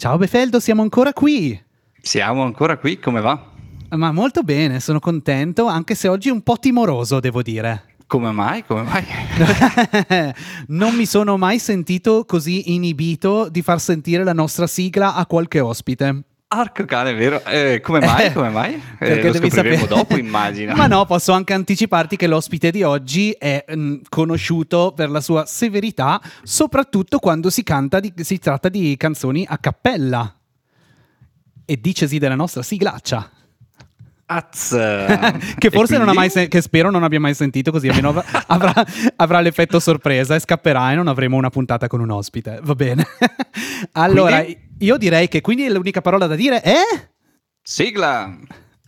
Ciao Befeldo, siamo ancora qui. Siamo ancora qui, come va? Ma molto bene, sono contento, anche se oggi un po' timoroso, devo dire. Come mai? Come mai? non mi sono mai sentito così inibito di far sentire la nostra sigla a qualche ospite. Arco cane, vero? Eh, come mai? Come mai? Eh, Perché lo devi scopriremo sapere- dopo, immagino. Ma no, posso anche anticiparti che l'ospite di oggi è mm, conosciuto per la sua severità, soprattutto quando si, canta di- si tratta di canzoni a cappella. E dicesi della nostra siglaccia. Az. che forse E non ha quindi? mai sen- che spero non abbia mai sentito così almeno av- avrà, avrà l'effetto sorpresa e scapperà e non avremo una puntata con un ospite va bene allora Quindi? io direi che quindi l'unica parola da dire è Sigla!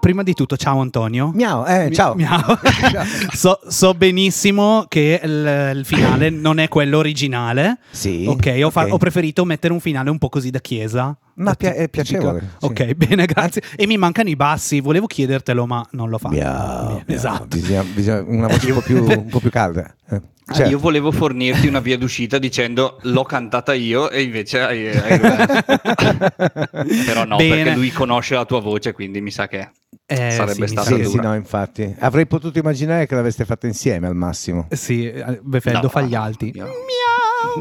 prima di tutto ciao Antonio Miau, eh, Mi- ciao. miau. so, so benissimo che il, il finale non è quello originale Sì, ok, ho, fa- ok. ho preferito mettere un finale un po' così da chiesa Ma ti- è piacevole, sì. ok bene grazie e mi mancano i bassi volevo chiedertelo ma non lo fa Miau, esatto Bisogna, bisogna- una voce un po' più, un po' più calda. Eh, certo. Io volevo fornirti una via d'uscita dicendo l'ho cantata io e invece hai, hai Però no, Bene. perché lui conosce la tua voce, quindi mi sa che Eh, sarebbe sì, sa Sì, sì, no, infatti. Avrei potuto immaginare che l'aveste fatta insieme al massimo. Sì, eh, Befeldo No, fa gli alti. Miau.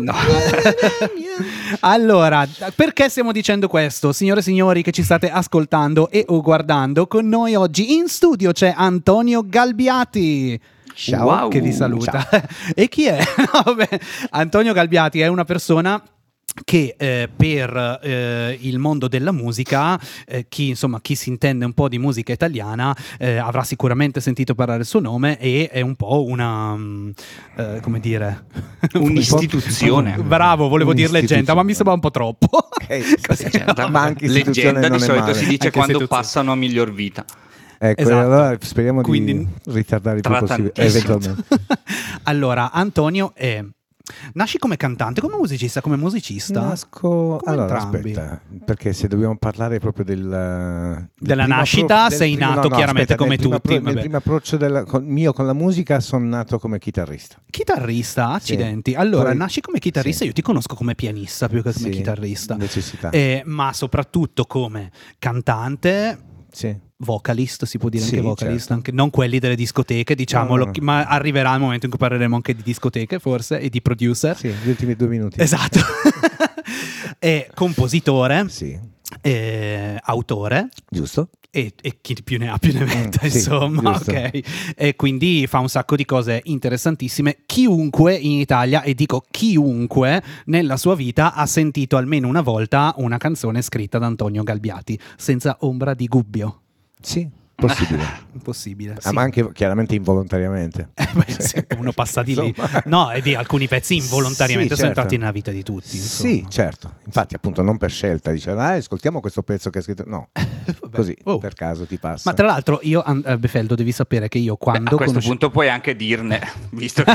No. allora, perché stiamo dicendo questo? Signore e signori che ci state ascoltando e o guardando, con noi oggi in studio c'è Antonio Galbiati. Ciao. Wow. Che vi saluta. e chi è? No, vabbè, Antonio Galbiati è una persona che eh, per eh, il mondo della musica, eh, chi, insomma, chi si intende un po' di musica italiana eh, avrà sicuramente sentito parlare il suo nome e è un po' una, eh, come dire, Un'istituzione. Bravo, volevo dire leggenda, ma mi sembra un po' troppo. Ok, Così, Leggenda. Ma anche Leggenda di solito male. si dice Anche quando passano a miglior vita. Ecco, Esatto. allora speriamo Quindi- di ritardare il più possibile. Eventualmente. allora, Antonio è... Nasci come cantante, come musicista, come musicista? Nasco... Come allora, entrambi. aspetta, perché se dobbiamo parlare proprio del... del Della nascita, appro- del sei primo- nato chiaramente come nel primo tutti, appro- nel vabbè. primo approccio del, con- mio con la musica sono nato come chitarrista. Chitarrista, accidenti. Allora, Poi- nasci come chitarrista, sì. io ti conosco come pianista più che come Sì, chitarrista. Necessità. Eh, ma soprattutto come cantante, sì. Vocalist, si può dire Sì, anche vocalist, certo. anche, non quelli delle discoteche, diciamolo, No, no, ma arriverà il momento in cui parleremo anche di discoteche forse e di producer. Sì, gli ultimi due minuti. Esatto. e compositore, Sì, eh, autore. giusto? E, e chi più ne ha più ne metta, Mm, sì, insomma, giusto. ok. E quindi fa un sacco di cose interessantissime. Chiunque in Italia, e dico chiunque, nella sua vita ha sentito almeno una volta una canzone scritta da Antonio Galbiati, senza ombra di dubbio. Sí. Possibile. Impossibile. Ah, sì. ma anche chiaramente involontariamente. Eh, beh, sì, uno passa di lì. No, e di alcuni pezzi involontariamente Sì, sono certo. entrati nella vita di tutti. Sì, insomma. certo. Infatti, appunto, non per scelta. Dice, ah, ascoltiamo questo pezzo che ha scritto. No, Vabbè. così, Oh. per caso ti passa. Ma tra l'altro, io, eh, Befeldo, devi sapere che io Beh, quando a questo conosce- punto puoi anche dirne, visto che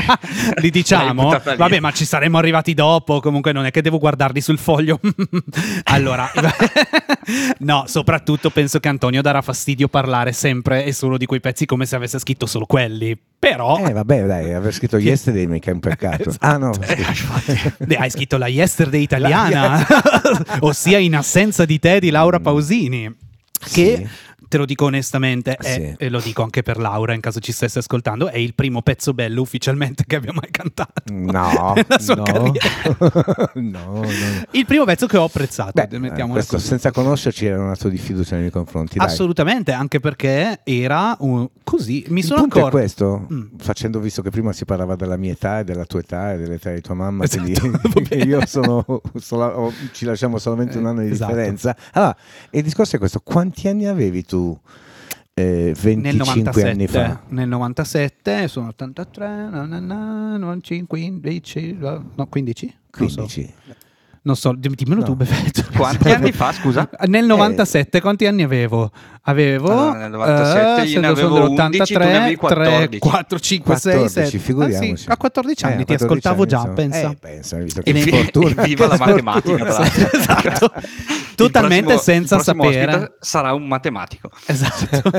li diciamo? Vabbè, ma ci saremmo arrivati dopo. Comunque, non è che devo guardarli sul foglio. allora, no, soprattutto penso che Antonio darà fastidio parlare sempre e solo di quei pezzi come se avesse scritto solo quelli. Però, Eh, vabbè, dai, aver scritto Yesterday mica è un peccato. Ah, no, Esatto. Beh, hai scritto la Yesterday italiana, ossia in assenza di te di Laura Pausini. Che Sì. Te lo dico onestamente, è- Sì. e lo dico anche per Laura in caso ci stesse ascoltando, è il primo pezzo bello ufficialmente che abbia mai cantato. No, nella sua no. carriera. no, no. Il primo pezzo che ho apprezzato, Beh, mettiamola questo senza conoscerci era un atto di fiducia nei miei confronti. Dai. Assolutamente, anche perché era un- così. Mi Il sono accorto. questo, Mm. facendo visto che prima si parlava della mia età e della tua età e dell'età di tua mamma, Esatto, quindi io sono, sola- ci lasciamo solamente un anno di Esatto. differenza. Allora, il discorso è questo, quanti anni avevi tu eh, 25 Nel 97, anni fa? nel 97 sono 83, na, na, na, 95, 15, no 15? Non so. 15. Non so, dim- dimmelo No. tu, Beffetto. Quanti anni fa, scusa? Nel 97, quanti anni avevo? Avevo nel 97 eh, io ne avevo del 11, tu ne avevi 3, 14. 4, 5, 6, 14, 7. figuriamoci. a 14 anni Eh, ti 14 ascoltavo anni, già, insomma. pensa. Eh, pensa, visto E che ne- sfortuna. Viva la matematica. Esatto. Totalmente prossimo- senza sapere. sarà un matematico. Esatto,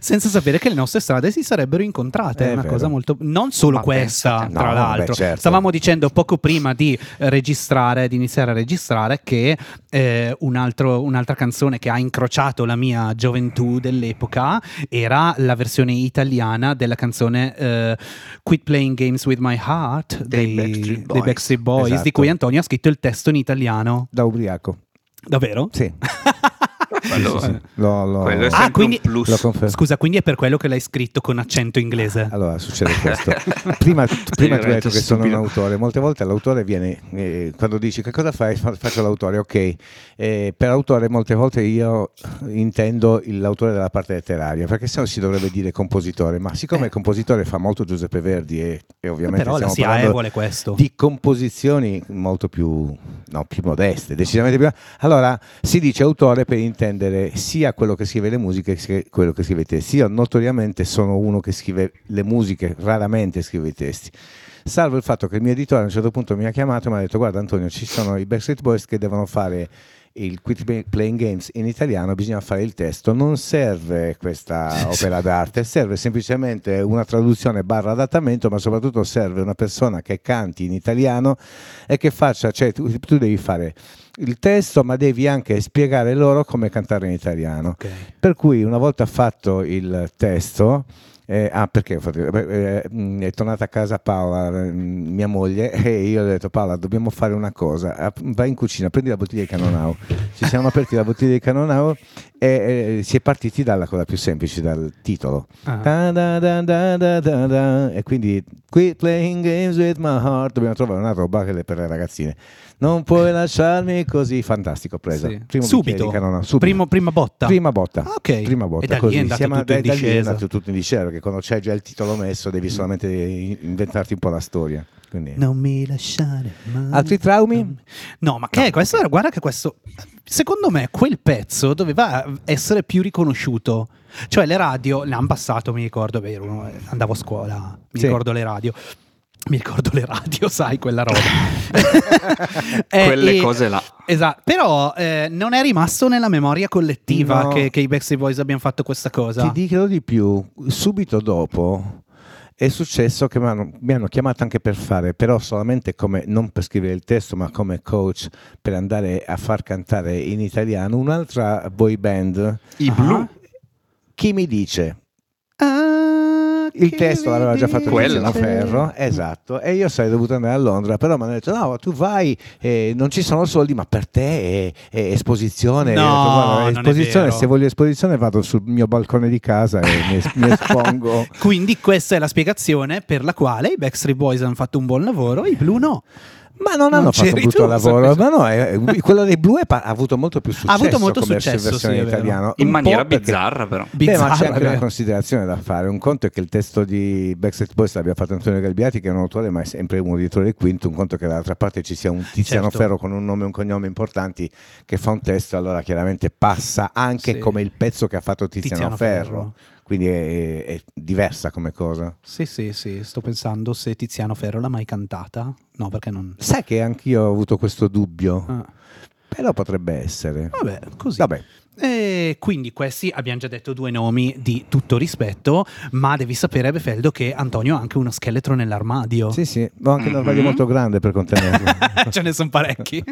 senza sapere che le nostre strade si sarebbero incontrate. È una vero. cosa molto. Non solo Ma questa, pensa tra No, l'altro. beh, certo. Stavamo dicendo poco prima di eh, registrare, di iniziare a registrare, che eh, un altro- un'altra canzone che ha incrociato la mia gioventù dell'epoca era la versione italiana della canzone eh, Quit Playing Games with My Heart Dei dei, Backstreet dei Boys. Backstreet Boys, di Esatto. cui Antonio ha scritto il testo in italiano. Da ubriaco. Davvero? Sì. Quello- Sì, sì. L'ho- l'ho- Quello è Ah, sempre quindi- un plus. Lo confermo. Scusa, quindi è per quello che l'hai scritto con accento inglese? Allora succede questo. Prima, prima tu hai detto che sono un autore, molte volte l'autore viene, eh, quando dici che cosa fai, Fa- faccio l'autore, ok. Eh, per autore molte volte io intendo l'autore della parte letteraria, perché sennò si dovrebbe dire compositore, ma siccome Eh. il compositore fa molto Giuseppe Verdi e, e ovviamente Però la parlando vuole questo. di composizioni molto più, no, più modeste, decisamente più. Allora si dice autore per intendere sia quello che scrive le musiche che quello che scrive i testi. Io notoriamente sono uno che scrive le musiche, raramente scrive i testi. Salvo il fatto che il mio editore a un certo punto mi ha chiamato e mi ha detto guarda Antonio ci sono i Backstreet Boys che devono fare il Quit Play- Playing Games in italiano, bisogna fare il testo, non serve questa opera d'arte, serve semplicemente una traduzione barra adattamento, ma soprattutto serve una persona che canti in italiano e che faccia, cioè tu, tu devi fare il testo, ma devi anche spiegare loro come cantare in italiano. Ok. Per cui una volta fatto il testo, eh, ah perché eh, è tornata a casa Paola, eh, mia moglie, e io le ho detto Paola dobbiamo fare una cosa, Ah, vai in cucina, prendi la bottiglia di Canonau, ci siamo aperti la bottiglia di Canonau e eh, si è partiti dalla cosa più semplice, dal titolo. Ah. Da da da. E quindi quit playing games with my heart. Dobbiamo trovare una roba che le per le ragazzine. Non puoi lasciarmi così. Fantastico, presa. Sì. Primo Subito? Canonau, subito. Primo- prima botta? Prima botta. Ah, ok. Prima botta. E da lì così. è andato Siamo- tutto in da- da lì è andato tutto in discesa perché quando c'è già il titolo messo devi solamente inventarti un po' la storia. Quindi- Non mi lasciare mai. Altri traumi? No, ma che è questo? Guarda che questo. Secondo me quel pezzo doveva essere più riconosciuto. Cioè, le radio l'hanno passato, mi ricordo, beh, andavo a scuola, mi Sì. ricordo le radio. Mi ricordo le radio, sai, quella roba. Eh, Quelle e- cose là. Esatto, però eh, non è rimasto nella memoria collettiva No. che, che i Backstreet Boys abbiano fatto questa cosa. Ti dico di più, subito dopo è successo che mi hanno, mi hanno chiamato anche per fare, però solamente come, non per scrivere il testo, ma come coach per andare a far cantare in italiano un'altra boy band. I Ah. blu. Chi mi dice? Il testo l'aveva già fatto. Tiziano Ferro, esatto, e io sarei dovuto andare a Londra, però mi hanno detto no, tu vai, eh, non ci sono soldi, ma per te è, è esposizione. No, detto, "Guarda, non è esposizione, vero." se voglio esposizione vado sul mio balcone di casa e mi, es- mi espongo. Quindi questa è la spiegazione per la quale i Backstreet Boys hanno fatto un buon lavoro, i Blu no. Ma non, Non hanno fatto un brutto tu, lavoro, ma no, è- quello dei Blue è pa- ha avuto molto più successo avuto molto successo, versione sì, italiano. In Un maniera po' perché- bizzarra, però. Beh, ma c'è anche una vero. considerazione da fare. Un conto è che il testo di Backstreet Boys l'abbia fatto Antonio Galbiati, che è un autore, ma è sempre uno dietro le quinte. Un conto è che dall'altra parte ci sia un Tiziano Certo. Ferro con un nome e un cognome importanti che fa un testo, allora chiaramente passa anche Sì. come il pezzo che ha fatto Tiziano, Tiziano Ferro. Ferro. Quindi è, è diversa come cosa. Sì, sì, sì, sto pensando se Tiziano Ferro l'ha mai cantata. No, perché non... Sai che anch'io ho avuto questo dubbio, Ah. però potrebbe essere. Vabbè, così. Vabbè. E quindi questi abbiamo già detto due nomi di tutto rispetto, ma devi sapere, Befeldo, che Antonio ha anche uno scheletro nell'armadio. Sì, sì, ho anche un armadio Mhm. molto grande per contenerlo. Ce ne sono parecchi.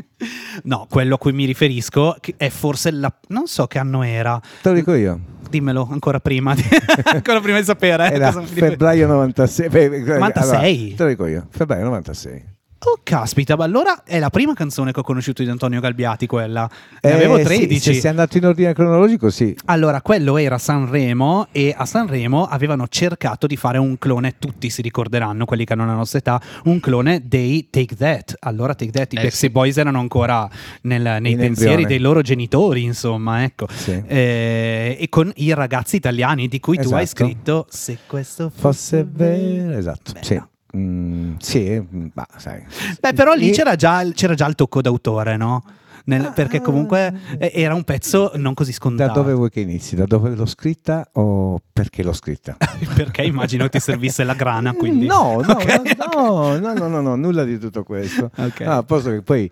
No, quello a cui mi riferisco è forse la... non so che anno era. Te lo dico io. Dimmelo ancora prima ancora prima di sapere. eh, Era febbraio 96. beh, beh, 96? allora, te lo dico io, febbraio 96. Oh, caspita, ma allora è la prima canzone che ho conosciuto di Antonio Galbiati, quella. Ne Eh, avevo sì, 13. se sei andato in ordine cronologico, sì. Allora, quello era Sanremo e a Sanremo avevano cercato di fare un clone, tutti si ricorderanno, quelli che hanno la nostra età, un clone dei Take That. Allora Take That, i Eh, Backstreet Boys erano ancora nel- nei In pensieri embrione. dei loro genitori, insomma, ecco. Sì. Eh, e con i ragazzi italiani di cui tu hai Esatto. scritto Se questo Fosse vero, esatto. Bella. Sì. Mm, sì, mm, ma sai. Beh, però lì I- c'era già, c'era già il tocco d'autore, no? Nel- perché comunque eh, era un pezzo non così Da scontato. dove vuoi che inizi? Da dove l'ho scritta o perché l'ho scritta? perché immagino ti servisse la grana, quindi... No, no, Ok. no, no, no, no, no, nulla di tutto questo. Ok. No, a posto che poi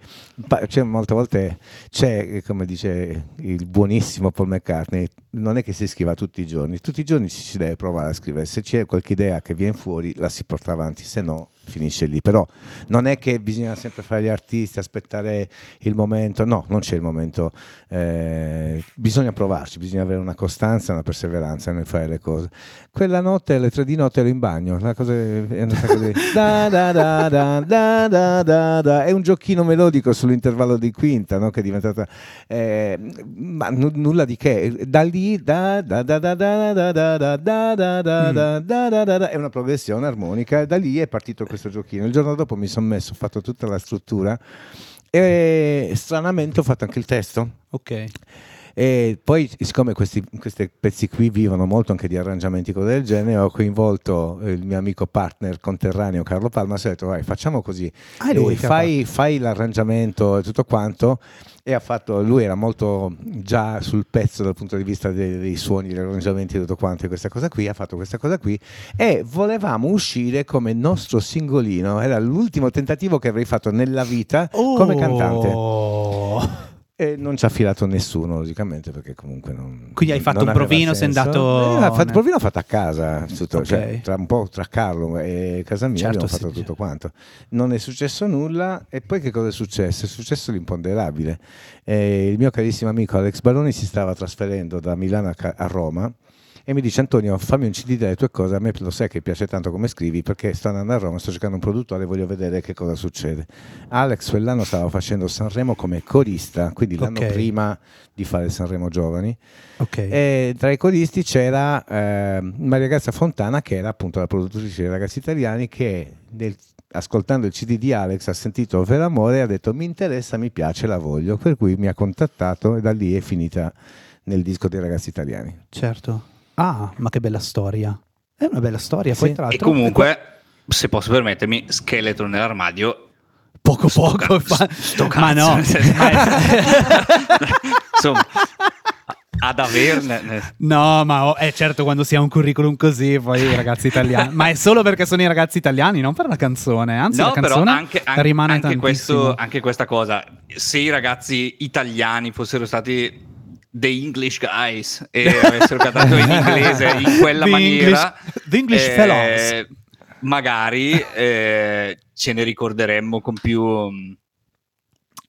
c'è molte volte c'è, eh, come dice il buonissimo Paul McCartney, non è che si scriva tutti i giorni, tutti i giorni ci si deve provare a scrivere, se c'è qualche idea che viene fuori la si porta avanti, se no finisce lì, però non è che bisogna sempre fare gli artisti, aspettare il momento, no, non c'è il momento, eh, bisogna provarci, bisogna avere una costanza, una perseveranza nel fare le cose. Quella notte, alle tre di notte ero in bagno, la cosa è andata così. Da, da, da, da, da, da, da, da. È un giochino melodico sull'intervallo di quinta, no? che è diventata... eh, ma nu- nulla di che. Da lì, da, da, da, da, da, da, da, da, da, da, da, da, da, da, da, è una progressione armonica e da lì è partito questo giochino. Il giorno dopo mi sono messo, ho fatto tutta la struttura e stranamente ho fatto anche il testo. Ok. E poi, siccome questi, questi pezzi qui vivono molto anche di arrangiamenti cose del genere, ho coinvolto il mio amico partner conterraneo Carlo Palma. Ho detto, vai, facciamo così. Ah, è lui Eh, fai, fai l'arrangiamento e tutto quanto. E ha fatto, lui era molto già sul pezzo dal punto di vista dei, dei suoni, degli arrangiamenti e tutto quanto, e questa cosa qui, ha fatto questa cosa qui. E volevamo uscire come nostro singolino. Era l'ultimo tentativo che avrei fatto nella vita come cantante. E non ci ha filato nessuno, logicamente, perché comunque non. Quindi hai fatto un provino, sei andato- Eh, fatto, il provino fatto a casa, tutto, Ok. cioè, tra un po' tra Carlo e casa mia Certo, abbiamo fatto sì, tutto quanto. Non è successo nulla, e poi che cosa è successo? È successo l'imponderabile. Eh, il mio carissimo amico Alex Baroni si stava trasferendo da Milano a Roma. E mi dice Antonio, fammi un CD delle tue cose, a me lo sai che piace tanto come scrivi perché sto andando a Roma, sto cercando un produttore e voglio vedere che cosa succede. Alex quell'anno stava facendo Sanremo come corista, quindi l'anno Ok. prima di fare Sanremo Giovani. Ok. E tra i coristi c'era eh, Maria Grazia Fontana, che era appunto la produttrice dei ragazzi italiani, che nel- ascoltando il CD di Alex ha sentito Per Amore e ha detto mi interessa, mi piace, la voglio, per cui mi ha contattato e da lì è finita nel disco dei ragazzi italiani. Certo. Ah, ma che bella storia. È una bella storia. Sì. Poi, tra E l'altro, comunque, se posso permettermi, scheletro nell'armadio. poco sto poco. ca- sto ma no, Insomma, ad averne. no, ma oh, è certo quando si ha un curriculum così, poi i ragazzi italiani. ma è solo perché sono i ragazzi italiani, non per la canzone. Anzi, No, la canzone anche, anche- rimane anche questo, anche questa cosa, se i ragazzi italiani fossero stati dei English guys e avessero cantato in inglese in quella The maniera, English- the English eh, fellows. magari eh, ce ne ricorderemmo con più,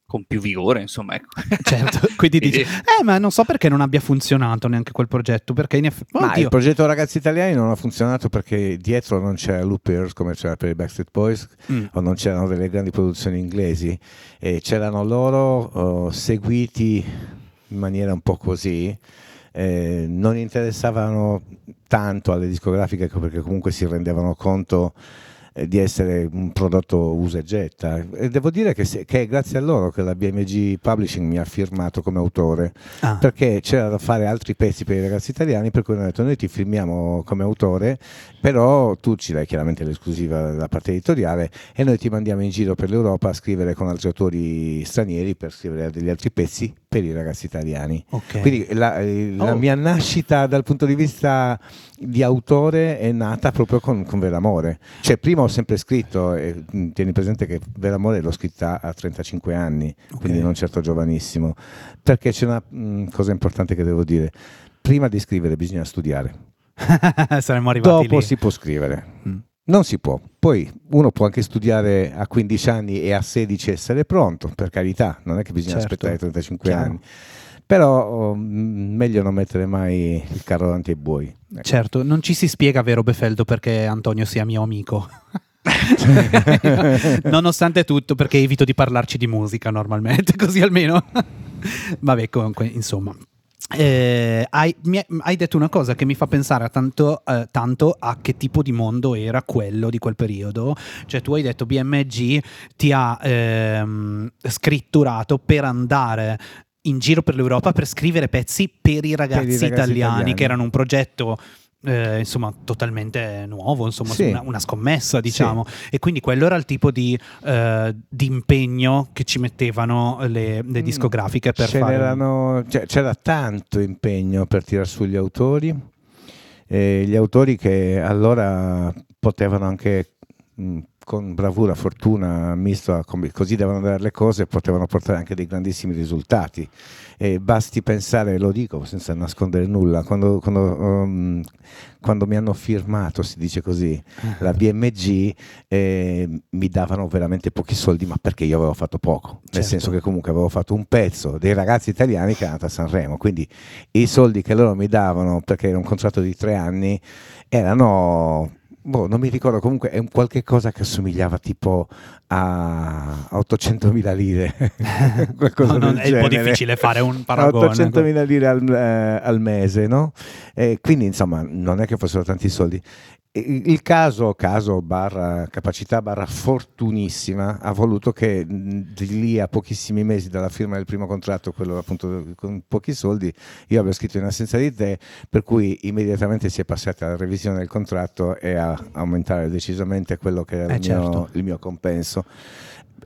con più vigore, insomma. Ecco. Certo, quindi dici, eh, ma non so perché non abbia funzionato neanche quel progetto. Perché in effetti, Ma il progetto Ragazzi Italiani non ha funzionato perché dietro non c'era Loopers come c'era per i Backstreet Boys Mm. o non c'erano delle grandi produzioni inglesi e c'erano loro oh, seguiti in maniera un po' così eh, non interessavano tanto alle discografiche perché comunque si rendevano conto eh, di essere un prodotto usa e getta. E devo dire che, se- che è grazie a loro che la BMG Publishing mi ha firmato come autore Ah, perché c'era da fare altri pezzi per i ragazzi italiani per cui hanno detto noi ti firmiamo come autore però tu ci dai chiaramente l'esclusiva della parte editoriale e noi ti mandiamo in giro per l'Europa a scrivere con altri autori stranieri per scrivere degli altri pezzi per i ragazzi italiani ok. quindi la, eh, la Oh. mia nascita dal punto di vista di autore è nata proprio con, con Veramore. Cioè, prima ho sempre scritto, e mh, tieni presente che Veramore l'ho scritta a 35 anni, quindi Ok. non certo giovanissimo, perché c'è una mh, cosa importante che devo dire. Prima di scrivere bisogna studiare, Saremmo arrivati dopo lì. si può scrivere. Mm. Non si può. Poi uno può anche studiare a 15 anni e a 16 essere pronto, per carità, non è che bisogna Certo, aspettare 35 chiaro. anni. Però oh, meglio non mettere mai il carro davanti ai buoi. Ecco. Certo, non ci si spiega, vero Befeldo, perché Antonio sia mio amico. Nonostante tutto, perché evito di parlarci di musica normalmente, così almeno. Vabbè, comunque, insomma. Eh, hai, mi hai- detto una cosa che mi fa pensare a tanto, eh, tanto a che tipo di mondo era quello di quel periodo. Cioè, tu hai detto BMG ti ha ehm, scritturato per andare in giro per l'Europa per scrivere pezzi per i ragazzi, ragazzi italiani, italiani. che erano un progetto eh, insomma totalmente nuovo, insomma Sì. una, una scommessa diciamo. E quindi quello era il tipo di, eh, impegno che ci mettevano le, le discografiche per Ce fare cioè, c'era tanto impegno per tirar su gli autori, e gli autori che allora potevano anche mh, con bravura, fortuna, misto a come- così devono andare le cose, potevano portare anche dei grandissimi risultati. E basti pensare, lo dico senza nascondere nulla, quando, quando, um, quando mi hanno firmato, si dice così, la BMG eh, mi davano veramente pochi soldi, ma perché io avevo fatto poco, nel Certo. senso che comunque avevo fatto un pezzo dei ragazzi italiani che erano a Sanremo, quindi i soldi che loro mi davano, perché era un contratto di tre anni, erano... boh, non mi ricordo, comunque è un qualche cosa che assomigliava tipo a 800.000 lire. Qualcosa No, del è un po' difficile fare un paragone. 800.000 lire al, eh, al mese, no? E quindi insomma non è che fossero tanti soldi. Il caso, caso barra capacità barra fortunissima ha voluto che di lì a pochissimi mesi dalla firma del primo contratto, quello appunto con pochi soldi, io avevo scritto in assenza di te, per cui immediatamente si è passati alla revisione del contratto e a aumentare decisamente quello che era Eh, il, mio, certo. il mio compenso.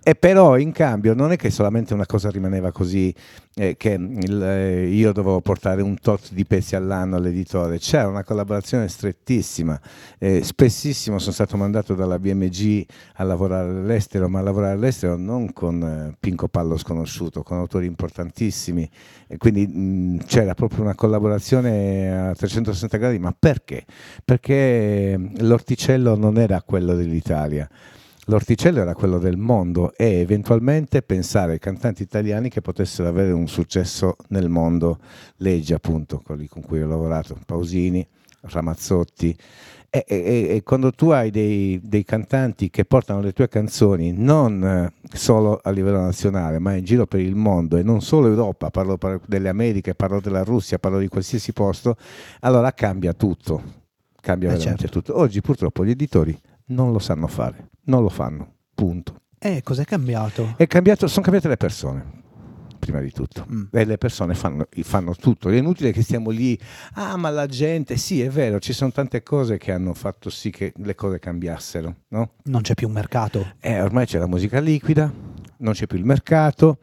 E però in cambio non è che solamente una cosa rimaneva così, eh, che il- eh, io dovevo portare un tot di pezzi all'anno all'editore, c'era una collaborazione strettissima, eh, spessissimo sono stato mandato dalla BMG a lavorare all'estero, ma a lavorare all'estero non con eh, Pinco Pallo sconosciuto, con autori importantissimi, e quindi mh, c'era proprio una collaborazione a 360 gradi, ma perché? Perché l'orticello non era quello dell'Italia. L'orticello era quello del mondo e eventualmente pensare ai cantanti italiani che potessero avere un successo nel mondo. Leggi appunto, quelli con cui ho lavorato, Pausini, Ramazzotti. E, e- e quando tu hai dei, dei cantanti che portano le tue canzoni non eh, solo a livello nazionale, ma in giro per il mondo e non solo Europa, parlo par- delle Americhe, parlo della Russia, parlo di qualsiasi posto, allora cambia tutto. Cambia Eh, veramente certo. tutto. Oggi purtroppo gli editori non lo sanno fare, non lo fanno, punto. Eh, cos'è cambiato? È cambiato, sono cambiate le persone, prima di tutto. Mm. E le persone fanno, fanno tutto. È inutile che stiamo lì, ah ma la gente, sì è vero, ci sono tante cose che hanno fatto sì che le cose cambiassero, no? Non c'è più un mercato. Eh, ormai c'è la musica liquida, non c'è più il mercato,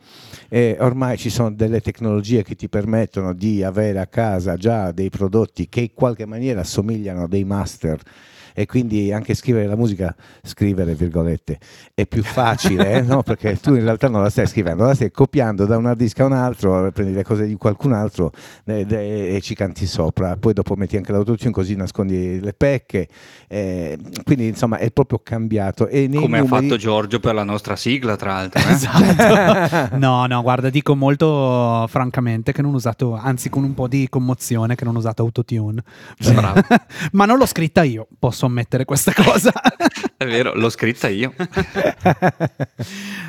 e ormai ci sono delle tecnologie che ti permettono di avere a casa già dei prodotti che in qualche maniera assomigliano a dei master e quindi anche scrivere la musica, scrivere virgolette, è più facile, eh, no? perché tu in realtà non la stai scrivendo, la stai copiando da un hard disk a un altro, prendi le cose di qualcun altro eh, de- e ci canti sopra, poi dopo metti anche l'autotune così nascondi le pecche, eh, quindi insomma è proprio cambiato. E nei Come ha numeri- fatto Giorgio per la nostra sigla, tra l'altro. eh? Esatto. no, no, guarda, dico molto francamente che non ho usato, anzi con un po' di commozione che non ho usato autotune. Bravo. Ma non l'ho scritta io, posso ammettere questa cosa. È vero, l'ho scritta io.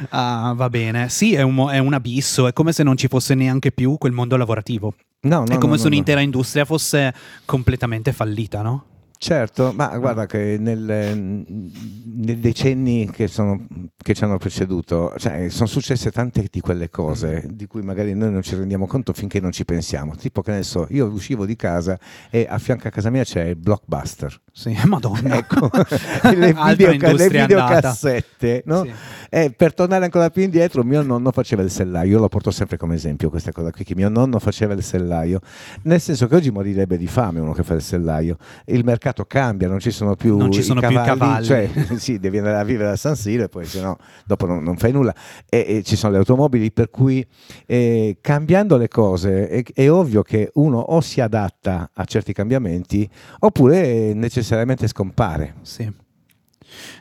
Ah, va bene. Sì, è un, è un abisso, è come se non ci fosse neanche più quel mondo lavorativo. No, no, è come no, se no, no. un'intera industria fosse completamente fallita, no? Certo, ma guarda che nel- nei decenni che, sono- che ci hanno preceduto, cioè, sono successe tante di quelle cose di cui magari noi non ci rendiamo conto finché non ci pensiamo. Tipo che ne so, io uscivo di casa e a fianco a casa mia c'è il blockbuster. Sì, madonna. Ecco, le, videoca- le videocassette, no? Sì. E per tornare ancora più indietro, mio nonno faceva il sellaio, io lo porto sempre come esempio questa cosa qui, che mio nonno faceva il sellaio, nel senso che oggi morirebbe di fame uno che fa il sellaio, il mercato cambia, non ci sono più, Non ci sono i più i cavalli, cavalli. cioè sì, devi andare a vivere a San Siro e poi se no dopo non, non fai nulla, e, e ci sono le automobili per cui eh, cambiando le cose è, è ovvio che uno o si adatta a certi cambiamenti oppure necessariamente scompare. Sì.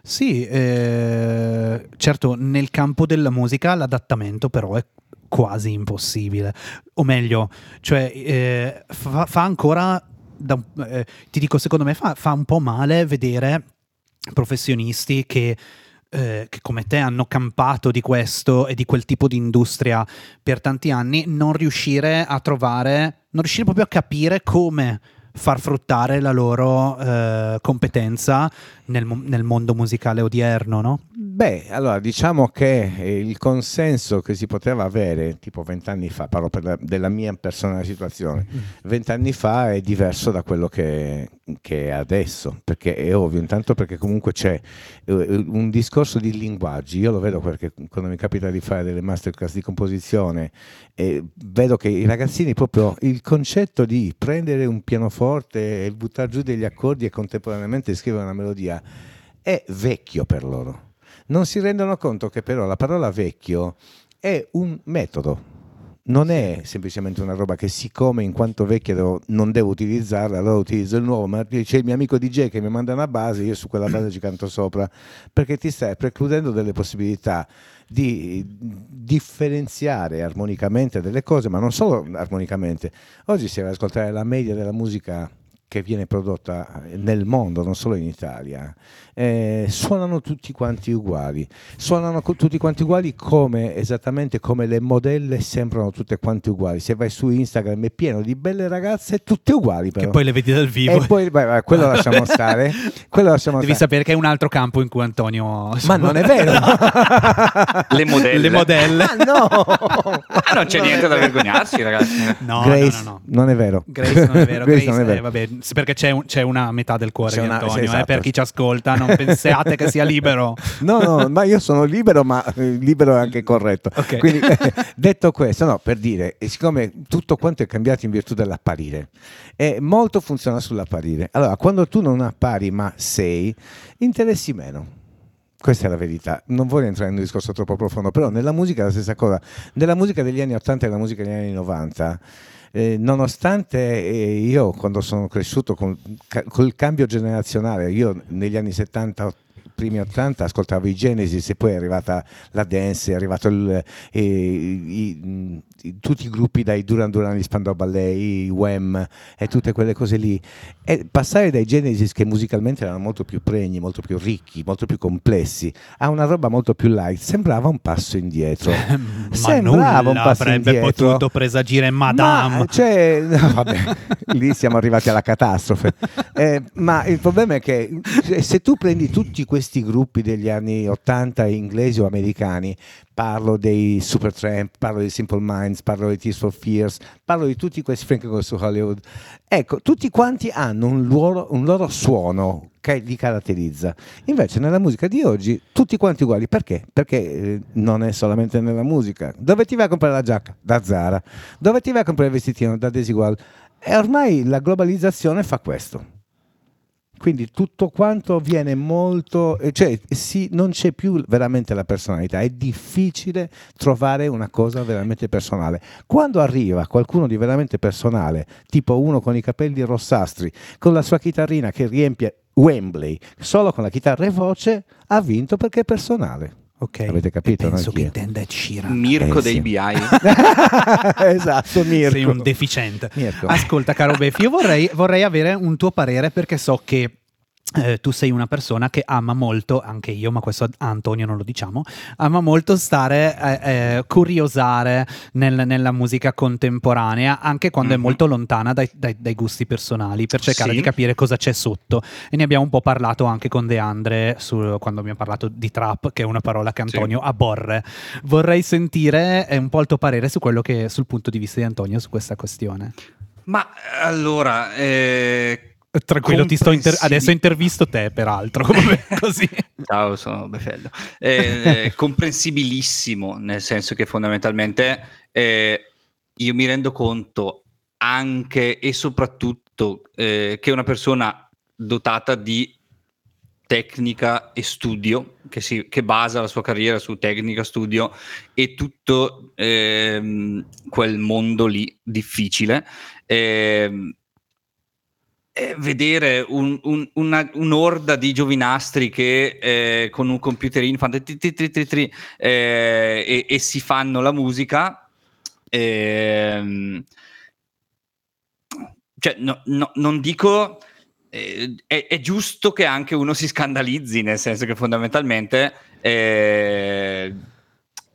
Sì, eh, certo, nel campo della musica l'adattamento però è quasi impossibile. O meglio, cioè, eh, fa, fa ancora, da eh, ti dico, secondo me fa, fa un po' male vedere professionisti che, eh, che come te hanno campato di questo e di quel tipo di industria per tanti anni, non riuscire a trovare, non riuscire proprio a capire come far fruttare la loro eh, competenza nel, nel mondo musicale odierno, no? Beh, allora diciamo che eh, il consenso che si poteva avere tipo vent'anni fa, parlo la- della mia personale situazione, vent'anni fa è diverso da quello che, che è adesso, perché è ovvio, intanto perché comunque c'è eh, un discorso di linguaggi, io lo vedo perché quando mi capita di fare delle masterclass di composizione, eh, vedo che i ragazzini proprio il concetto di prendere un pianoforte e buttare giù degli accordi e contemporaneamente scrivere una melodia è vecchio per loro. Non si rendono conto che però la parola vecchio è un metodo, non è semplicemente una roba che siccome in quanto vecchia devo- non devo utilizzarla, allora utilizzo il nuovo, ma c'è il mio amico DJ che mi manda una base, io su quella base ci canto sopra, perché ti stai precludendo delle possibilità di differenziare armonicamente delle cose, ma non solo armonicamente. Oggi si va ad ascoltare la media della musica che viene prodotta nel mondo, non solo in Italia, eh, suonano tutti quanti uguali. Suonano co- tutti quanti uguali come esattamente come le modelle sembrano tutte quante uguali. Se vai su Instagram è pieno di belle ragazze tutte uguali però. Che poi le vedi dal vivo. e poi vai, vai, quello lasciamo stare. Quello lasciamo Devi stare. sapere che è un altro campo in cui Antonio... Ma non è vero. Le modelle. Le modelle. Ah, no. Ah, non c'è niente da vergognarsi, ragazzi. No, Grace, no, no, no. non è vero. Grace non è vero, Grace Grace, non è eh, vero. vabbè, sì, perché c'è, un- c'è una metà del cuore C'è di una- Antonio, eh, esatto. per chi ci ascolta, non pensiate che sia libero. No, no, ma io sono libero, ma eh, libero è anche corretto. Ok. Quindi, eh, detto questo, no, per dire, e siccome tutto quanto è cambiato in virtù dell'apparire, e molto funziona sull'apparire. Allora, quando tu non appari ma sei, interessi meno. Questa è la verità. Non voglio entrare in un discorso troppo profondo, però nella musica è la stessa cosa. Nella musica degli anni 80 e nella musica degli anni 90, eh, nonostante eh, io quando sono cresciuto con, col cambio generazionale, io negli anni 70, primi 80 ascoltavo i Genesis e poi è arrivata la dance, è arrivato il, eh, i- i- tutti i gruppi dai Duran Duran, gli Spandau Ballet, i Wham e tutte quelle cose lì. E passare dai Genesis che musicalmente erano molto più pregni, molto più ricchi, molto più complessi, a una roba molto più light, sembrava un passo indietro. Ma Sembrava un passo avrebbe indietro. potuto presagire Madame. Ma, cioè, no, vabbè, lì siamo arrivati alla catastrofe. Eh, ma il problema è che se tu prendi tutti questi gruppi degli anni 80 inglesi o americani, parlo dei Supertramp, parlo dei Simple Minds, parlo dei Tears for Fears, parlo di tutti questi Frank Goes to Hollywood, ecco, tutti quanti hanno un loro, un loro suono che li caratterizza. Invece nella musica di oggi tutti quanti uguali, perché? Perché eh, non è solamente nella musica. Dove ti vai a comprare la giacca? Da Zara. Dove ti vai a comprare il vestitino? Da Desigual. E ormai la globalizzazione fa questo. Quindi tutto quanto viene molto, eh, cioè sì, non c'è più veramente la personalità, è difficile trovare una cosa veramente personale. Quando arriva qualcuno di veramente personale, tipo uno con i capelli rossastri, con la sua chitarrina che riempie Wembley, solo con la chitarra e voce, ha vinto perché è personale. Ok. Avete capito, E Penso no, che intenda Sheeran. Mirko Eh, dei sì. BI. esatto, Mirko. Sei un deficiente. Mirko. Ascolta, caro Beff, io vorrei, vorrei avere un tuo parere perché so che. Eh, tu sei una persona che ama molto, anche io, ma questo a Antonio non lo diciamo, ama molto stare, eh, eh, curiosare nel- nella musica contemporanea, anche quando è Mhm. molto lontana dai, dai- dai gusti personali, per cercare Sì. di capire cosa c'è sotto. E ne abbiamo un po' parlato anche con De Andre su- quando abbiamo parlato di trap, che è una parola che Sì. Antonio aborre. Vorrei sentire eh, un po' il tuo parere su quello che sul punto di vista di Antonio su questa questione. Ma allora, eh, Tranquillo, ti sto inter- adesso intervisto te, peraltro, come così. Ciao, sono Befello. Eh, eh, comprensibilissimo, nel senso che fondamentalmente eh, io mi rendo conto anche e soprattutto eh, che una persona dotata di tecnica e studio, che, si, che basa la sua carriera su tecnica, studio e tutto ehm, quel mondo lì difficile, ehm, vedere un- un- una- un'orda di giovinastri che eh, con un computerino fanno tri- tri- tri- tri- eh, e, e si fanno la musica. ehm, cioè, no- no- non dico. eh, è, è giusto che anche uno si scandalizzi, nel senso che fondamentalmente eh,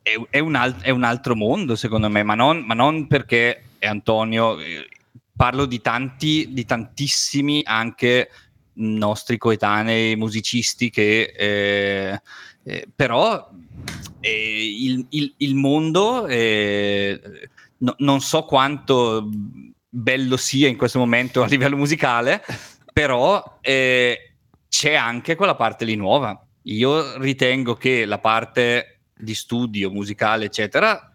è, è un al- è un altro mondo, secondo me, ma non, ma non perché è Antonio. Parlo di tanti, di tantissimi anche nostri coetanei musicisti che eh, eh, però eh, il, il, il, mondo eh, no, non so quanto bello sia in questo momento a livello musicale, però eh, c'è anche quella parte lì nuova. Io ritengo che la parte di studio musicale, eccetera,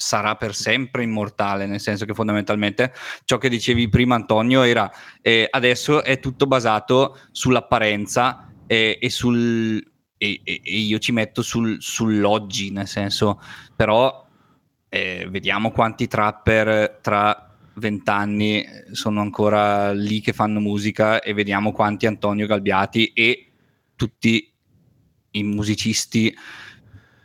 sarà per sempre immortale, nel senso che fondamentalmente ciò che dicevi prima Antonio era eh, adesso è tutto basato sull'apparenza eh, e sul e, e, io ci metto sul, sull'oggi, nel senso però eh, vediamo quanti trapper tra vent'anni sono ancora lì che fanno musica e vediamo quanti Antonio Galbiati e tutti i musicisti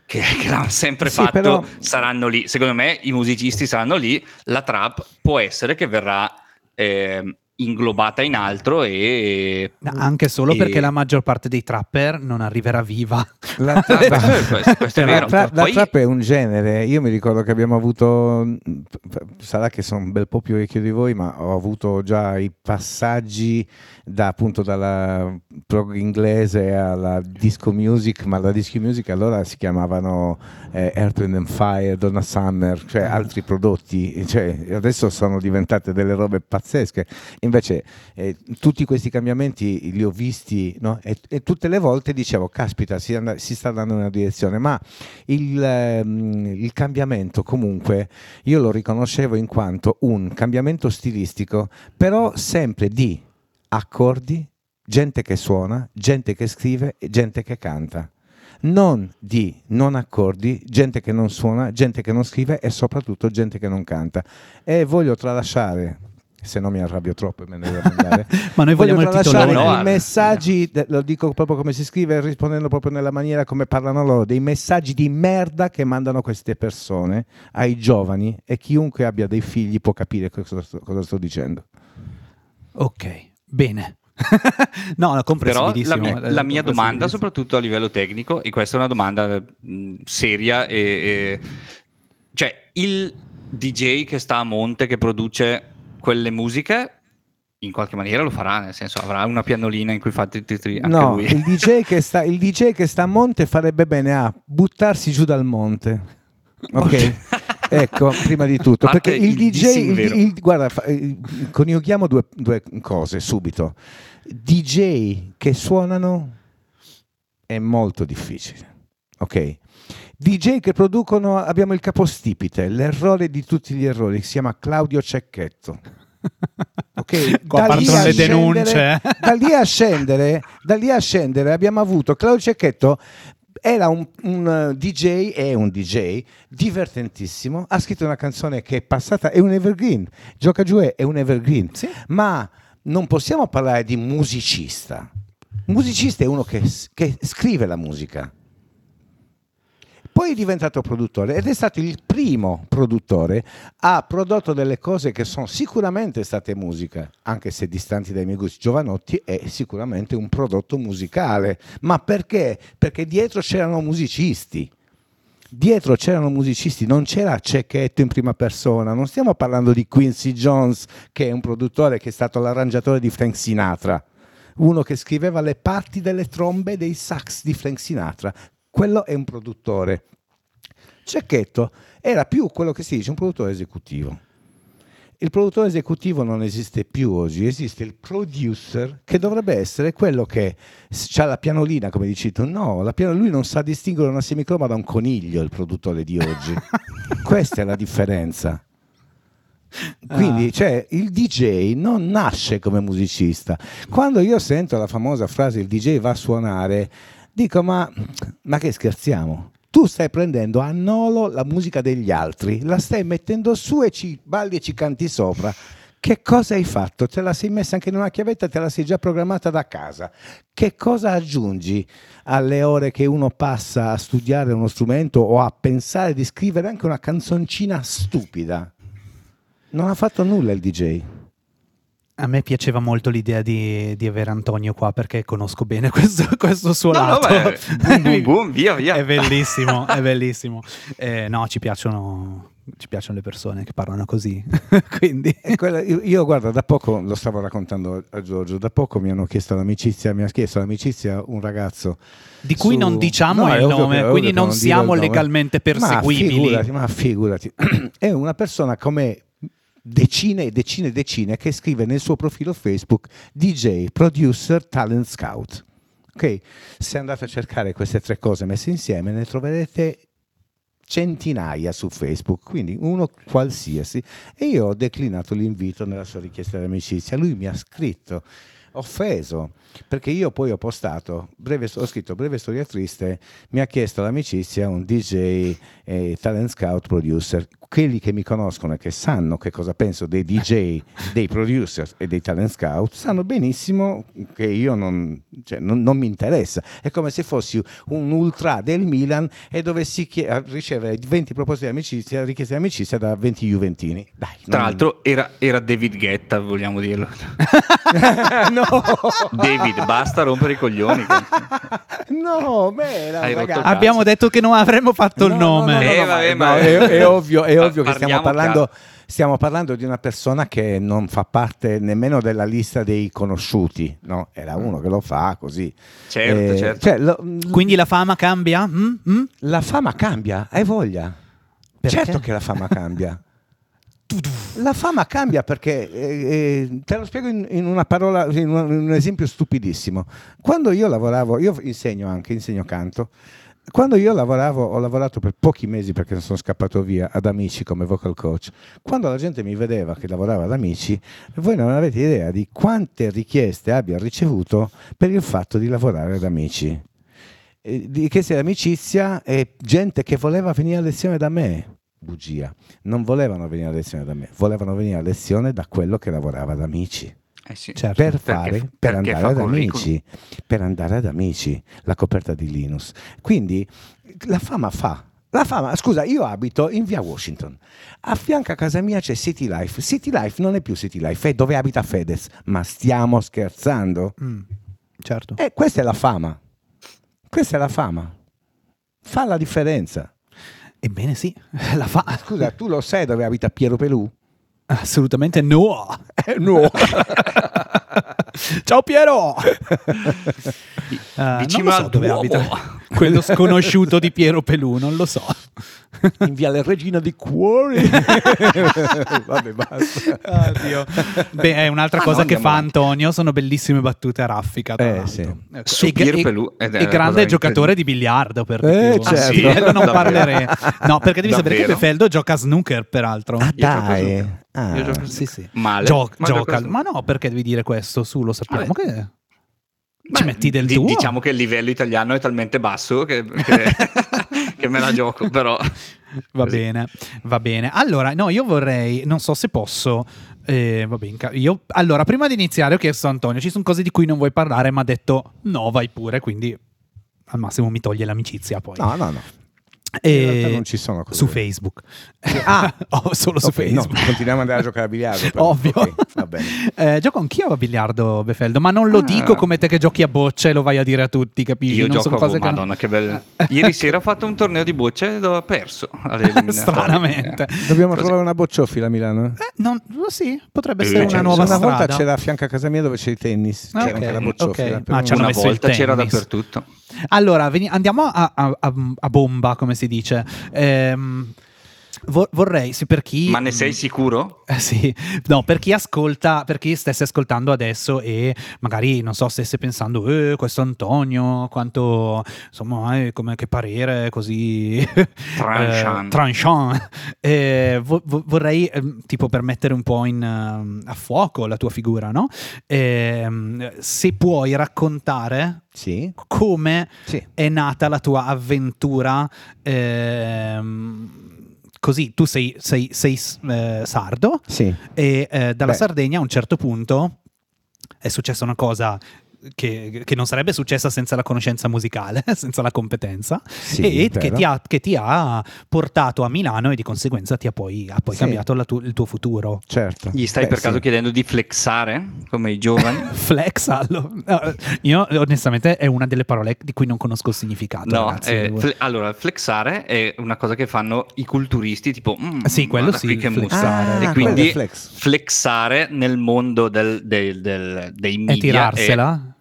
che, che l'hanno sempre sì, fatto però... saranno lì. Secondo me i musicisti saranno lì, la trap può essere che verrà eh, inglobata in altro e... anche solo e... perché la maggior parte dei trapper non arriverà viva. La, trap, questo, è la, tra, Poi... la trap è un genere, io mi ricordo che abbiamo avuto, sarà che sono un bel po' più vecchio di voi, ma ho avuto già i passaggi da, appunto dalla prog inglese alla disco music, ma la disco music allora si chiamavano eh, Earth and Fire, Donna Summer, cioè altri prodotti, cioè, adesso sono diventate delle robe pazzesche Invece eh, tutti questi cambiamenti li ho visti no? e, e, tutte le volte dicevo, caspita, si, and- si sta andando in una direzione, ma il, ehm, il cambiamento comunque io lo riconoscevo in quanto un cambiamento stilistico, però sempre di accordi, gente che suona, gente che scrive e gente che canta non di non accordi, gente che non suona, gente che non scrive e soprattutto gente che non canta. E voglio tralasciare se no mi arrabbio troppo e me ne devo andare. Ma noi vogliamo il titolo no, i messaggi, lo dico proprio come si scrive, rispondendo proprio nella maniera come parlano loro, dei messaggi di merda che mandano queste persone ai giovani e chiunque abbia dei figli può capire cosa sto, cosa sto dicendo. Ok, bene. no, no Però la mia, la mia domanda, soprattutto a livello tecnico, e questa è una domanda mh, seria, e, e, cioè il DJ che sta a monte, che produce quelle musiche in qualche maniera lo farà, nel senso avrà una pianolina in cui fa titoli anche no, lui. Il DJ, che sta, il DJ che sta a monte farebbe bene a buttarsi giù dal monte. Ok, ecco, prima di tutto, perché il, il DJ, il, il, guarda, coniughiamo due, due cose subito. DJ che suonano è molto difficile, ok? DJ che producono, abbiamo il capostipite, l'errore di tutti gli errori, si chiama Claudio Cecchetto. Ok, da lì, le denunce. da lì a scendere, da lì a scendere abbiamo avuto Claudio Cecchetto era un, un, DJ, è un DJ divertentissimo, ha scritto una canzone che è passata, è un evergreen, Gioca giù è un evergreen, sì. ma non possiamo parlare di musicista. Musicista è uno che, che scrive la musica. Poi è diventato produttore ed è stato il primo produttore a prodotto delle cose che sono sicuramente state musica, anche se distanti dai miei gusti. Giovanotti è sicuramente un prodotto musicale, ma perché? Perché dietro c'erano musicisti dietro c'erano musicisti, non c'era Cecchetto in prima persona, non stiamo parlando di Quincy Jones che è un produttore che è stato l'arrangiatore di Frank Sinatra, uno che scriveva le parti delle trombe dei sax di Frank Sinatra quello è un produttore. Cecchetto era più quello che si dice un produttore esecutivo. Il produttore esecutivo non esiste più oggi, esiste il producer che dovrebbe essere quello che ha la pianolina, come dici tu. No, la piano, lui non sa distinguere una semicroma da un coniglio, il produttore di oggi. Questa è la differenza. Quindi ah. cioè, il DJ non nasce come musicista. Quando io sento la famosa frase il DJ va a suonare, Dico, ma, ma che scherziamo? Tu stai prendendo a nolo la musica degli altri, la stai mettendo su e ci balli e ci canti sopra. Che cosa hai fatto? Te la sei messa anche in una chiavetta, te la sei già programmata da casa. Che cosa aggiungi alle ore che uno passa a studiare uno strumento o a pensare di scrivere anche una canzoncina stupida? Non ha fatto nulla il DJ. A me piaceva molto l'idea di, di, avere Antonio qua perché conosco bene questo, questo suo no, lato. No, boom, boom, boom, via, via. è bellissimo, è bellissimo. Eh, no, ci piacciono ci piacciono le persone che parlano così. Quindi quella- io, io, guarda, da poco lo stavo raccontando a Giorgio, da poco mi hanno chiesto l'amicizia, mi ha chiesto l'amicizia un ragazzo di cui su- non diciamo No, il ovvio nome, che- quindi non dire siamo legalmente Ma perseguibili. figurati, ma figurati. è una persona come decine e decine e decine che scrive nel suo profilo Facebook DJ, producer, talent scout. Ok? Se andate a cercare queste tre cose messe insieme ne troverete centinaia su Facebook, quindi uno qualsiasi. E io ho declinato l'invito nella sua richiesta di amicizia. Lui mi ha scritto offeso perché io poi ho postato breve, ho scritto breve storia triste mi ha chiesto l'amicizia un DJ e talent scout producer quelli che mi conoscono e che sanno che cosa penso dei DJ dei producer e dei talent scout sanno benissimo che io non, cioè, non, non mi interessa è come se fossi un ultra del Milan e dovessi chie- ricevere 20 proposte di amicizia richieste di amicizia da 20 juventini dai Tra non- l'altro era, era David Guetta, vogliamo dirlo. no David, basta rompere i coglioni. no, beh, il Abbiamo detto che non avremmo fatto il No, no, nome. no, no, Eh, no, vabbè, ma- no, è, è ovvio, è ovvio che stiamo parlando, stiamo parlando di una persona che non fa parte nemmeno della lista dei conosciuti, no? Era uno che lo fa così. Certo, Eh, certo. cioè, lo- Quindi la fama cambia? Mm? Mm? la fama cambia, hai voglia? Perché? Certo che la fama cambia. La fama cambia perché, eh, eh, te lo spiego in, in parola, in un, in un esempio stupidissimo. Quando io lavoravo, io insegno anche, insegno canto, quando io lavoravo, ho lavorato per pochi mesi perché sono scappato via ad Amici come vocal coach. Quando la gente mi vedeva che lavorava ad Amici, voi non avete idea di quante richieste abbia ricevuto per il fatto di lavorare ad Amici. Eh, richieste di amicizia e gente che voleva venire a lezione da me. Bugia. Non volevano venire a lezione da me, volevano venire a lezione da quello che lavorava ad Amici Eh sì. Certo. per, Perché- fare, per perché andare fa ad amici, per andare ad amici, la coperta di Linus. Quindi la fama fa. La fama, scusa, io abito in via Washington. A fianco a casa mia c'è City Life. City Life non è più City Life, è dove abita Fedez. Ma stiamo scherzando? Mm. Certo. E questa è la fama. Questa è la fama. Fa la differenza. Ebbene sì, la fa. Scusa, tu lo sai dove abita Piero Pelù? Assolutamente no. Eh, no. Ciao Piero! Eh, Vicino non lo so dove abita quello sconosciuto di Piero Pelù, non lo so. In via La Regina dei Cuori. Vabbè, basta. Oddio. Beh, è un'altra Ah, cosa no, che fa. Antonio, sono bellissime battute a raffica. Tra Eh, sì. Ecco. Su E- Pier e- Pelù, ed è e la grande giocatore di biliardo per di Eh, certo. Ah, sì, quello non Davvero? parlerei. No, perché devi sapere che Davvero? Befeldo gioca a snooker, peraltro. Ah, dai. Ah. Io gioco a Sì, sì. Male. Gio- Ma gioca, ma no, perché devi dire questo? Su, lo sappiamo Vabbè. che Ci metti del di- tuo. Diciamo che il livello italiano è talmente basso che, che- che me la gioco, però... Va Così. bene, va bene. Allora, no, io vorrei, non so se posso. eh, va bene, ca- io, allora, prima di iniziare, ho chiesto a Antonio: ci sono cose di cui non vuoi parlare? Ma ha detto no, vai pure. Quindi al massimo mi toglie l'amicizia. Poi No, no, no. E- In realtà non ci sono cose. su Facebook, Ah, oh, solo su Ok, no, Facebook. continuiamo ad andare a giocare a biliardo. però. Ovvio. Ok, va bene. Eh, gioco anch'io a biliardo, Befeldo, ma non lo Ah. dico come te che giochi a bocce e lo vai a dire a tutti, capisci? Io non gioco sono cose a che non- Madonna, che bello. Ieri sera ho fatto un torneo di bocce e ho perso. Stranamente. Dobbiamo Così. trovare una bocciofila a Milano. Eh, non, sì, potrebbe Eh, essere una nuova una strada. volta c'era a fianco a casa mia dove c'è il tennis. Ah, C'era ok, anche la bocciofila. ok. però Ah, Una volta c'era dappertutto. Allora, veni- andiamo a, a- a- a bomba, come si dice. Ehm, vo- vorrei, sì, per chi... Ma ne sei sicuro? Eh, sì, no, per chi ascolta, per chi stesse ascoltando adesso e magari, non so, stesse pensando, eh, questo Antonio, quanto, insomma, eh, come, che parere così... Tranchant. eh, tranchant. Eh, vo- vo- vorrei, ehm, tipo, per mettere un po' in, ehm, a fuoco la tua figura, no? Ehm, se puoi raccontare Sì, come sì. è nata la tua avventura ehm, così tu sei, sei- sei, eh, sardo Sì. e eh, dalla Beh. Sardegna a un certo punto è successa una cosa che, che non sarebbe successa senza la conoscenza musicale, senza la competenza, Sì, e che ti, ha, che ti ha portato a Milano e di conseguenza ti ha poi, ha poi Sì. cambiato la tu- il tuo futuro. Certo. Gli stai Beh, per caso sì. chiedendo di flexare come i giovani? Flexallo. No, io onestamente è una delle parole di cui non conosco il significato. No, ragazzi. eh, fle- allora flexare è una cosa che fanno i culturisti, tipo "Mm, Sì, quello sì, che flex- musa. Ah, e quindi è flex. flexare nel mondo del- del- del- dei e media tirarsela.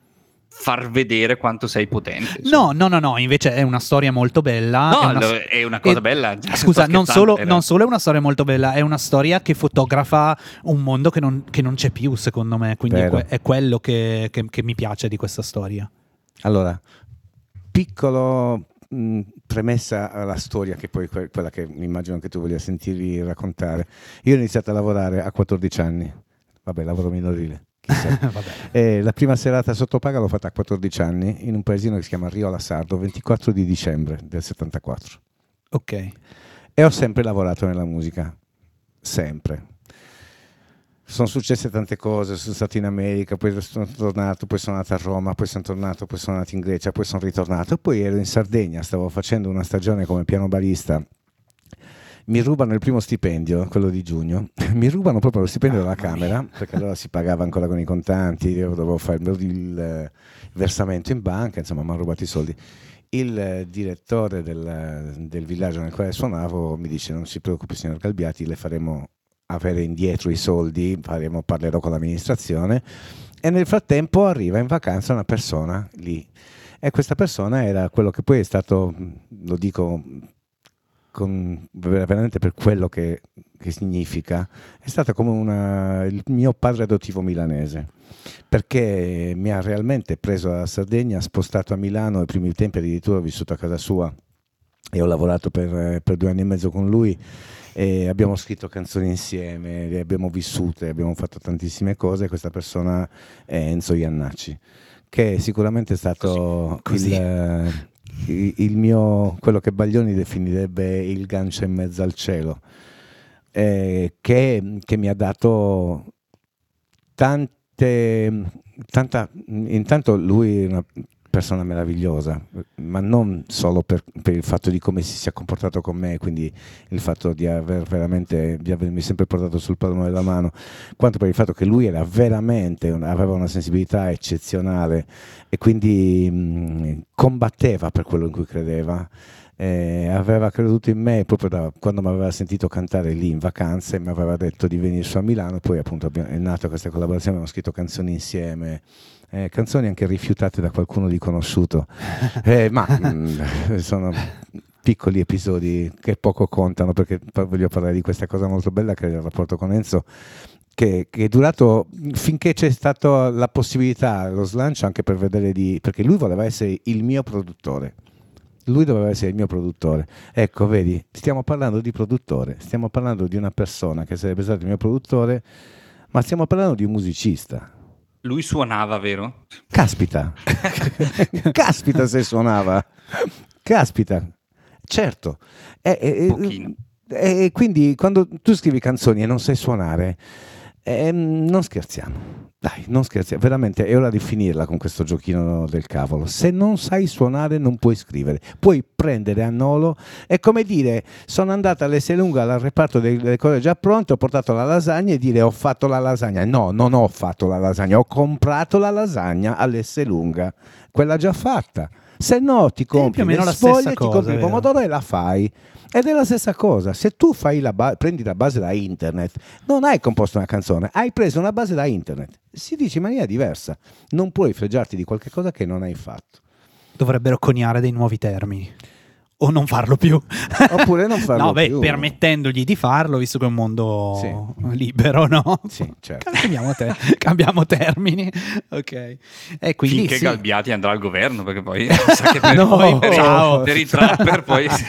Far vedere quanto sei potente. insomma. No, no, no, no, invece è una storia molto bella. No, è una, lo- è una cosa e- bella. Scusa, Sto non solo, non solo è una storia molto bella, è una storia che fotografa un mondo che non, che non c'è più, secondo me. Quindi è, Vero. è quello che, che- che mi piace di questa storia. Allora, piccolo mh, premessa alla storia, che poi que- quella che mi immagino che tu voglia sentirvi raccontare. Io ho iniziato a lavorare a 14 anni, vabbè, lavoro minorile. Chissà. Vabbè. E la prima serata sottopaga l'ho fatta a 14 anni in un paesino che si chiama Riola Sardo, 24 di dicembre del 74. Ok. E ho sempre lavorato nella musica, sempre. Sono successe tante cose, sono stato in America, poi sono tornato, poi sono andato a Roma, poi sono tornato, poi sono andato in Grecia, poi sono ritornato, poi ero in Sardegna, stavo facendo una stagione come piano barista. Mi rubano il primo stipendio, quello di giugno, mi rubano proprio lo stipendio della Camera, perché allora si pagava ancora con i contanti, io dovevo fare il, eh, versamento in banca, insomma mi hanno rubato i soldi. Il eh, direttore del, del villaggio nel quale suonavo mi dice non si preoccupi signor Galbiati le faremo avere indietro i soldi faremo, parlerò con l'amministrazione. E nel frattempo arriva in vacanza una persona lì. E questa persona era quello che poi è stato lo dico con, veramente per quello che, che significa è stato come una, il mio padre adottivo milanese perché mi ha realmente preso la Sardegna, spostato a Milano, ai primi tempi addirittura ho vissuto a casa sua e ho lavorato per, per due anni e mezzo con lui e abbiamo scritto canzoni insieme, le abbiamo vissute, abbiamo fatto tantissime cose. Questa persona è Enzo Iannacci, che sicuramente è stato Così, così. Il, il- mio, quello che Baglioni definirebbe il gancio in mezzo al cielo, eh, che, che mi ha dato tante, tanta, intanto lui è una persona meravigliosa, ma non solo per, per il fatto di come si sia comportato con me, quindi il fatto di aver veramente, di avermi sempre portato sul palmo della mano, quanto per il fatto che lui era veramente, aveva una sensibilità eccezionale e quindi mh, combatteva per quello in cui credeva. eh, aveva creduto in me proprio da quando mi aveva sentito cantare lì in vacanze, mi aveva detto di venire su a Milano, poi appunto è nata questa collaborazione, abbiamo scritto canzoni insieme, eh, canzoni anche rifiutate da qualcuno di conosciuto, Eh, ma mh, sono piccoli episodi che poco contano perché voglio parlare di questa cosa molto bella che è il rapporto con Enzo che, che è durato finché c'è stata la possibilità, lo slancio anche per vedere di... perché lui voleva essere il mio produttore. Lui doveva essere il mio produttore. Ecco, vedi, stiamo parlando di produttore, stiamo parlando di una persona che sarebbe stato il mio produttore, ma stiamo parlando di un musicista. Lui suonava, vero? Caspita, caspita se suonava, caspita, certo. E, e- e- quindi quando tu scrivi canzoni e non sai suonare, ehm, non scherziamo. Dai, non scherziamo, veramente è ora di finirla con questo giochino del cavolo. Se non sai suonare non puoi scrivere, puoi prendere a nolo, è come dire sono andata all'Esselunga al reparto delle delle cose già pronte, ho portato la lasagna e dire ho fatto la lasagna. No, non ho fatto la lasagna, ho comprato la lasagna all'Esselunga, quella già fatta. Se no ti compri più o meno le sfoglie, ti compri il pomodoro e la fai. Ed è la stessa cosa, se tu fai la ba- prendi la base da internet, non hai composto una canzone, hai preso una base da internet. Si dice in maniera diversa, non puoi fregiarti di qualche cosa che non hai fatto. Dovrebbero coniare dei nuovi termini. O non farlo più. Oppure non farlo no, beh, più. permettendogli di farlo, visto che è un mondo Sì. libero, no? Sì, certo. Cambiamo, te- cambiamo termini. Ok. E quindi Finché sì. Galbiati andrà al governo, perché poi sa che per, No, poi per, i- ciao. per i trapper poi...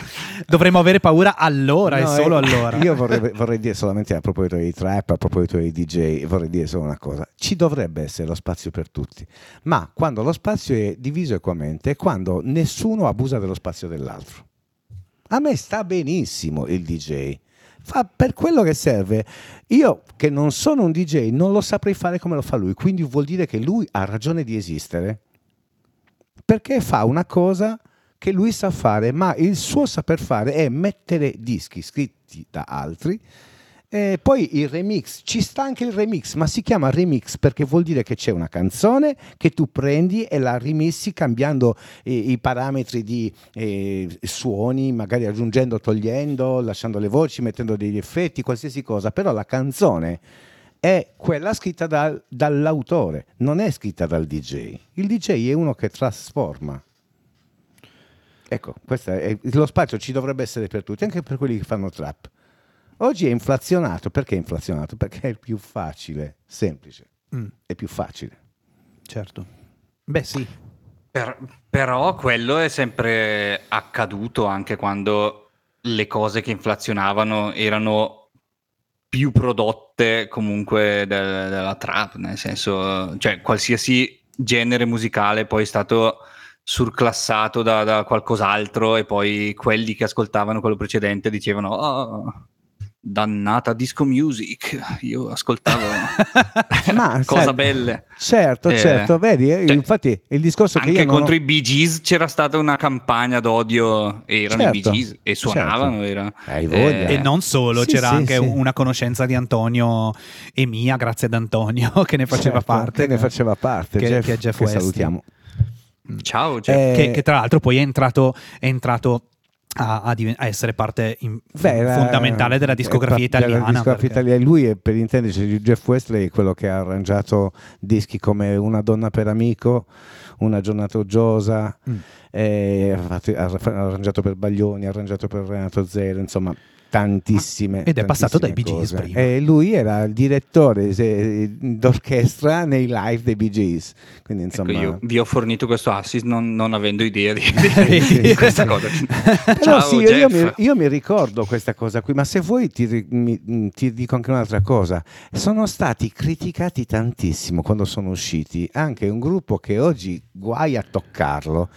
Dovremmo avere paura allora No, e solo eh, allora. Io vorrei, vorrei dire solamente a proposito dei trap, a proposito dei DJ, vorrei dire solo una cosa. Ci dovrebbe essere lo spazio per tutti, ma quando lo spazio è diviso equamente e quando nessuno abusa dello spazio dell'altro. A me sta benissimo il DJ. fa per quello che serve. Io che non sono un DJ non lo saprei fare come lo fa lui, quindi vuol dire che lui ha ragione di esistere. Perché fa una cosa che lui sa fare, ma il suo saper fare è mettere dischi scritti da altri e poi il remix, ci sta anche il remix, ma si chiama remix perché vuol dire che c'è una canzone che tu prendi e la rimissi cambiando i, i parametri di eh, suoni, magari aggiungendo, togliendo, lasciando le voci, mettendo degli effetti, qualsiasi cosa, però la canzone è quella scritta dal, dall'autore, non è scritta dal DJ. Il DJ è uno che trasforma. Ecco, è, lo spazio ci dovrebbe essere per tutti, anche per quelli che fanno trap. Oggi è inflazionato, perché è inflazionato? Perché è più facile, semplice, mm. è più facile. Certo. Beh sì. Per, però quello è sempre accaduto anche quando le cose che inflazionavano erano più prodotte comunque del, della trap, nel senso, cioè qualsiasi genere musicale poi è stato surclassato da, da qualcos'altro e poi quelli che ascoltavano quello precedente dicevano oh, dannata disco music. Io ascoltavo Ma, cose certo, belle. Certo eh, certo. Vedi eh, cioè, infatti il discorso che io contro ho... i Bee Gees c'era stata una campagna d'odio erano certo, i Bee certo, Gees e suonavano certo. era, eh, e non solo sì, c'era sì, anche sì. una conoscenza di Antonio e mia grazie ad Antonio che ne faceva certo, parte. che ne faceva parte che, Jeff, che, Jeff che salutiamo. Ciao Jeff. Eh, che, che tra l'altro poi è entrato, è entrato a, a, a, essere parte in, Beh, fondamentale della discografia italiana. Della discografia perché... italiana. Lui, è, per intenderci, Jeff Wesley è quello che ha arrangiato dischi come Una donna per amico, Una giornata oggiosa, mm. ha, arrangiato per Baglioni, ha arrangiato per Renato Zero, insomma tantissime. Ed è passato dai Bee Gees prima. E lui era il direttore d'orchestra nei live dei Bee Gees. Quindi, ecco, insomma... Ecco, io vi ho fornito questo assist non, non avendo idea di, di questa cosa. Ciao, sì, io, mi, io, mi, ricordo questa cosa qui, ma se vuoi ti, mi, ti dico anche un'altra cosa. Sono stati criticati tantissimo quando sono usciti, anche un gruppo che oggi guai a toccarlo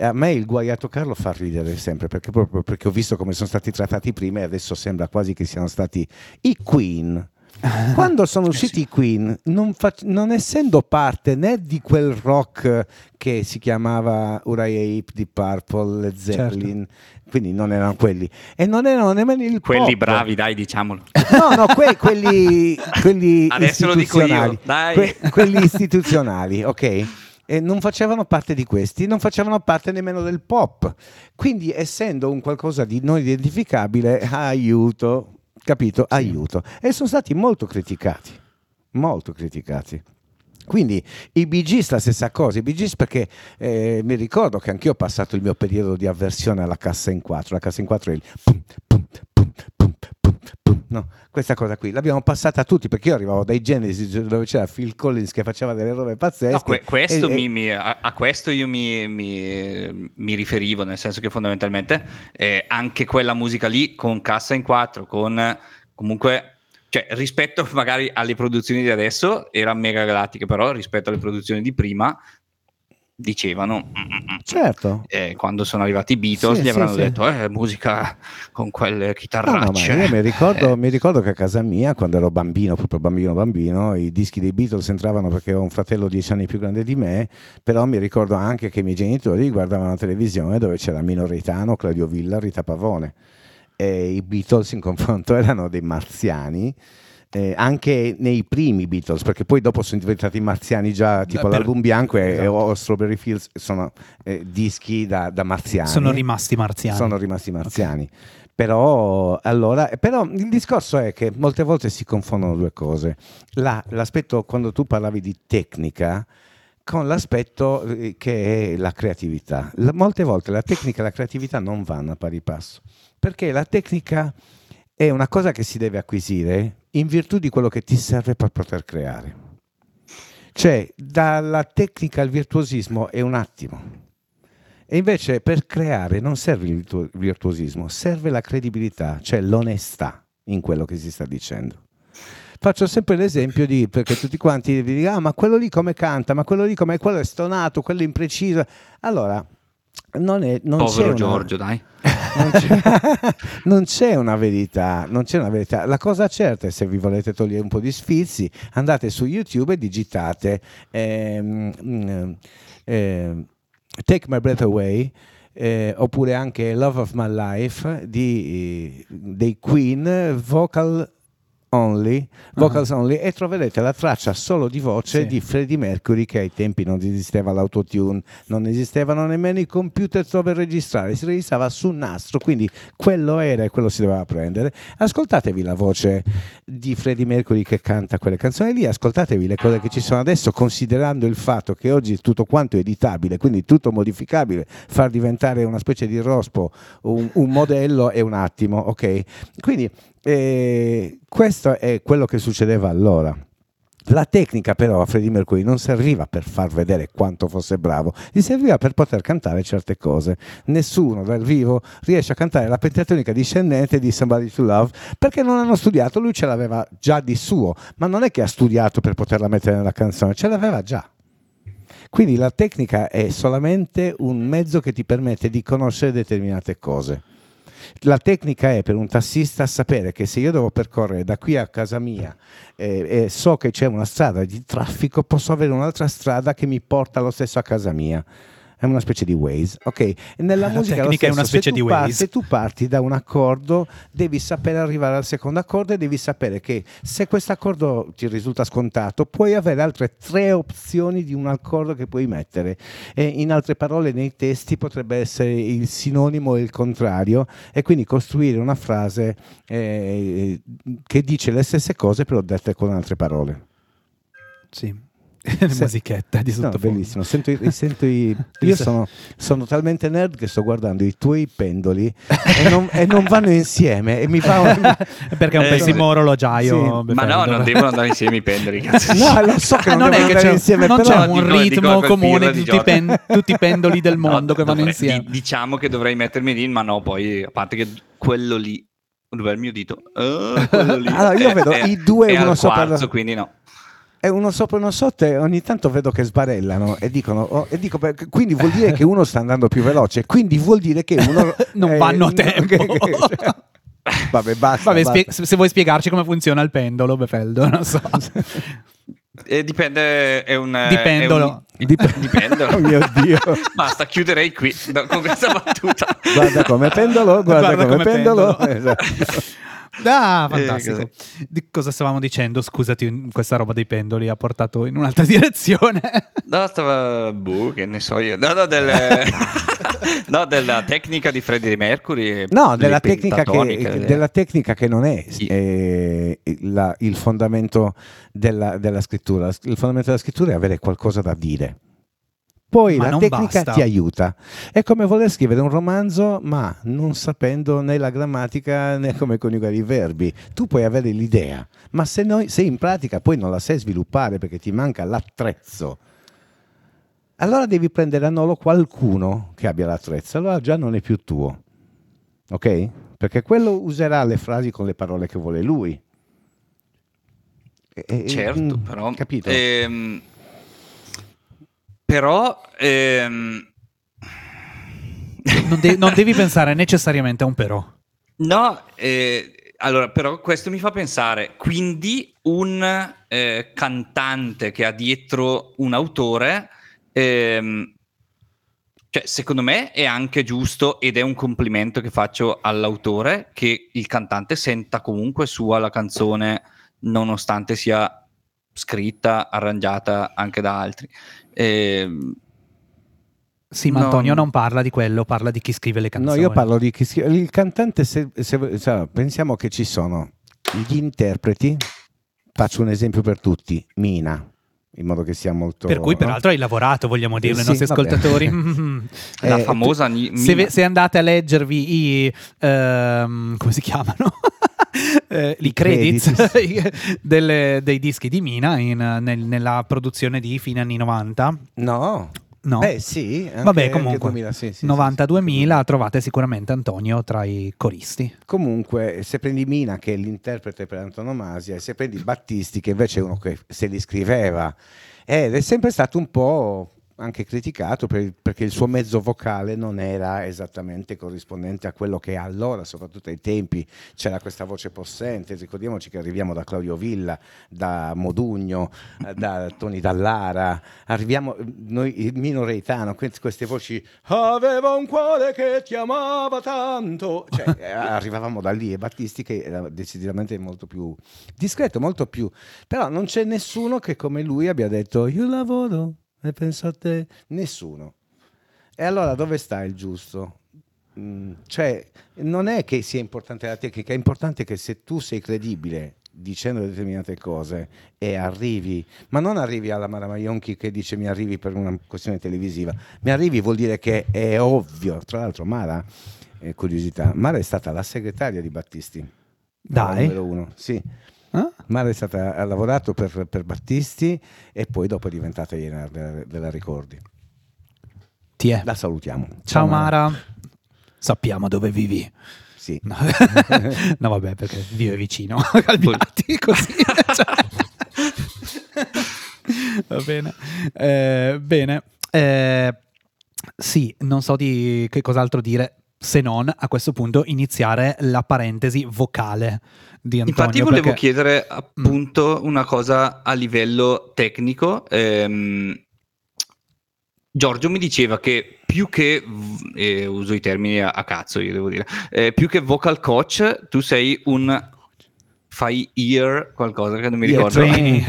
a me il guaiato Carlo fa ridere sempre perché proprio perché ho visto come sono stati trattati prima e adesso sembra quasi che siano stati i Queen. Quando sono usciti i Queen, non, fac- non, essendo parte né di quel rock che si chiamava Uriah Heep di Purple, Led certo. Zeppelin, certo. quindi non erano quelli, e non erano nemmeno il quelli pop. bravi, dai, diciamolo. No, no, que- quelli, quelli Adesso lo dico io, dai. Que- quelli istituzionali, ok? E non facevano parte di questi, non facevano parte nemmeno del pop. Quindi, essendo un qualcosa di non identificabile, aiuto, capito? Aiuto. E sono stati molto criticati, molto criticati. Quindi i Bee Gees la stessa cosa, i Bee Gees perché eh, mi ricordo che anch'io ho passato il mio periodo di avversione alla cassa in quattro, la cassa in quattro è il pum, pum, no, questa cosa qui l'abbiamo passata tutti perché io arrivavo dai Genesis dove c'era Phil Collins che faceva delle robe pazzesche. No, que- questo e, mi, mi, a, a, questo io mi, mi, riferivo, nel senso che fondamentalmente eh, anche quella musica lì con cassa in quattro, con comunque cioè rispetto magari alle produzioni di adesso era mega galattica però rispetto alle produzioni di prima dicevano mm, mm, mm, certo eh, quando sono arrivati i Beatles sì, gli avranno sì, detto sì. Eh, musica con quelle chitarracce no, no, mi ricordo, eh. mi ricordo, che a casa mia quando ero bambino proprio bambino bambino i dischi dei Beatles entravano perché ho un fratello dieci anni più grande di me però mi ricordo anche che i miei genitori guardavano la televisione dove c'era Mino Reitano Claudio Villa Rita Pavone e i Beatles in confronto erano dei marziani eh, anche nei primi Beatles, perché poi dopo sono diventati marziani già, tipo per... l'album bianco e, esatto. e Strawberry Fields sono eh, dischi da, da, marziani. Sono rimasti marziani. Sono rimasti marziani. Okay. Però, allora, però il discorso è che molte volte si confondono due cose. La, l'aspetto, quando tu parlavi di tecnica, con l'aspetto eh, che è la creatività. La, molte volte la tecnica e la creatività non vanno a pari passo, perché la tecnica è una cosa che si deve acquisire in virtù di quello che ti serve per poter creare. Cioè, dalla tecnica al virtuosismo è un attimo. E invece per creare non serve il virtuosismo, serve la credibilità, cioè l'onestà in quello che si sta dicendo. Faccio sempre l'esempio di, perché tutti quanti vi dicono, ah ma quello lì come canta, ma quello lì come, quello è stonato, quello impreciso. Allora, non è... Non Povero una... Giorgio, dai. non, c'è, non c'è una verità, non c'è una verità. La cosa certa è se vi volete togliere un po' di sfizi, andate su YouTube e digitate ehm, mm, eh, Take My Breath Away. eh, oppure anche Love of My Life di, dei Queen Vocal Only, Vocals Only e troverete la traccia solo di voce Sì. di Freddie Mercury che ai tempi non esisteva l'autotune, non esistevano nemmeno i computer dove registrare, si registrava su nastro, quindi quello era e quello si doveva prendere. Ascoltatevi la voce di Freddie Mercury che canta quelle canzoni lì, ascoltatevi le cose che ci sono adesso, considerando il fatto che oggi tutto quanto è editabile, quindi tutto modificabile, far diventare una specie di rospo un, un modello è un attimo, ok? Quindi eh, questo è quello che succedeva allora. La tecnica però a Freddie Mercury non serviva per far vedere quanto fosse bravo, gli serviva per poter cantare certe cose. Nessuno dal vivo riesce a cantare la pentatonica discendente di Somebody to Love perché non hanno studiato, lui ce l'aveva già di suo, ma non è che ha studiato per poterla mettere nella canzone, ce l'aveva già. Quindi la tecnica è solamente un mezzo che ti permette di conoscere determinate cose. La tecnica è per un tassista sapere che se io devo percorrere da qui a casa mia eh, e so che c'è una strada di traffico, posso avere un'altra strada che mi porta lo stesso a casa mia. È una specie di Waze, ok? E nella La musica tecnica è una specie se tu di Waze. se tu parti da un accordo, devi sapere arrivare al secondo accordo e devi sapere che se questo accordo ti risulta scontato, puoi avere altre tre opzioni di un accordo che puoi mettere. E in altre parole, nei testi potrebbe essere il sinonimo e il contrario, e quindi costruire una frase eh, che dice le stesse cose, però dette con altre parole. Sì. Musichette di No, sottofondo. bellissimo. Sento i- sento i- io sono, sono talmente nerd che sto guardando i tuoi pendoli e non, e non vanno insieme. E mi fa Perché è un Eh, pessimo sì. orologiaio. Sì. Ma no, non devono andare insieme i pendoli. Cazzo. No, lo so che Ah, non, non è devono che andare c'è, insieme, non però c'è Dico- un dico ritmo per comune di tutti, pen- tutti i pendoli del No, mondo che vanno dovrei- insieme. di- diciamo che dovrei mettermi lì, ma no, poi a parte che quello lì, dov'è il mio dito? Lì Allora, io è- vedo è- i due è uno al sopra quarzo, quindi no. È uno sopra e uno sotto e ogni tanto vedo che sbarellano e dicono oh, e dico quindi vuol dire che uno sta andando più veloce quindi vuol dire che uno Non eh, vanno a tempo. che- che- vabbè basta, Vabbè, basta. spie- se vuoi spiegarci come funziona il pendolo, Befeldo, non so. Eh, dipende, è un... è Dipendolo. un- Dip- Dipendolo. oh mio dio Basta, chiuderei qui con questa battuta. guarda come pendolo guarda, come, pendolo, Esatto. Ah, Eh, fantastico. Di cosa stavamo dicendo? Scusati, questa roba dei pendoli ha portato in un'altra direzione. No, stava... Boh, che ne so io. No, no, del- no, della tecnica di Freddie Mercury. No, della tecnica, che, le- della tecnica che non è Sì. eh, la- il fondamento della, della scrittura. Il fondamento della scrittura è avere qualcosa da dire. Poi Ma la tecnica basta. ti aiuta. È come voler scrivere un romanzo, ma non sapendo né la grammatica né come coniugare i verbi. Tu puoi avere l'idea, ma se, noi- se in pratica poi non la sai sviluppare perché ti manca l'attrezzo, allora devi prendere a nolo qualcuno che abbia l'attrezzo. Allora già non è più tuo. Ok? Perché quello userà le frasi con le parole che vuole lui. E- Certo, mm, però... Capito? ehm, però... ehm, Non, de- non devi pensare necessariamente a un però. No, eh, allora, però questo mi fa pensare, quindi un eh, cantante che ha dietro un autore, ehm, cioè, secondo me è anche giusto ed è un complimento che faccio all'autore che il cantante senta comunque sua la canzone nonostante sia scritta, arrangiata anche da altri. Ehm, Sì, ma No. Antonio non parla di quello, parla di chi scrive le No, canzoni. io parlo di chi scrive. Il cantante, se, se- cioè, pensiamo che ci sono gli interpreti, faccio un esempio per tutti, Mina, in modo che sia molto... Per cui, peraltro, hai lavorato, vogliamo dirlo ai Sì, nostri vabbè. ascoltatori. La Eh, famosa Ni- se, se andate a leggervi i ehm, come si chiamano? Eh, I I credits credits. delle- dei dischi di Mina in- nel- nella produzione di fine anni 90. No, No, Beh sì, anche- Vabbè, comunque, 2000, sì, sì, sì, 90-2000 trovate sicuramente Antonio tra i coristi. Comunque, se prendi Mina, che è l'interprete per antonomasia, e se prendi Battisti, che invece è uno che se li scriveva, ed è sempre stato un po' anche criticato per- perché il suo mezzo vocale non era esattamente corrispondente a quello che allora, soprattutto ai tempi, c'era questa voce possente. Ricordiamoci che arriviamo da Claudio Villa, da Modugno, eh, da Toni Dallara, arriviamo noi il Mino Reitano, que- queste voci aveva un cuore che ti amava tanto. Cioè, eh, arrivavamo da lì e Battisti che era decisamente molto più discreto, molto più però non c'è nessuno che come lui abbia detto io lavoro e penso a te. Nessuno. E allora dove sta il giusto? Mm, cioè, non è che sia importante la tecnica, è importante che se tu sei credibile dicendo determinate cose e arrivi, ma non arrivi alla Mara Maionchi che dice mi arrivi per una questione televisiva, mi arrivi vuol dire che è ovvio. Tra l'altro Mara, eh, curiosità, Mara è stata la segretaria di Battisti. Dai. Numero uno, sì. Ah? Mara è stata, ha lavorato per, per Battisti e poi dopo è diventata iena della, della Ricordi. Ti è. La salutiamo. Ciao Mara. Sappiamo dove vivi. Sì. No, No, vabbè, perché vive vicino a Calviati, così. Cioè. Va bene. Eh, bene. Eh, sì, non so di che cos'altro dire se non a questo punto iniziare la parentesi vocale di Antonio. Infatti volevo perché- chiedere appunto una cosa a livello tecnico. Ehm, Giorgio mi diceva che più che, v- e uso i termini a, a cazzo io devo dire, eh, più che vocal coach tu sei un fai ear qualcosa che non mi ricordo.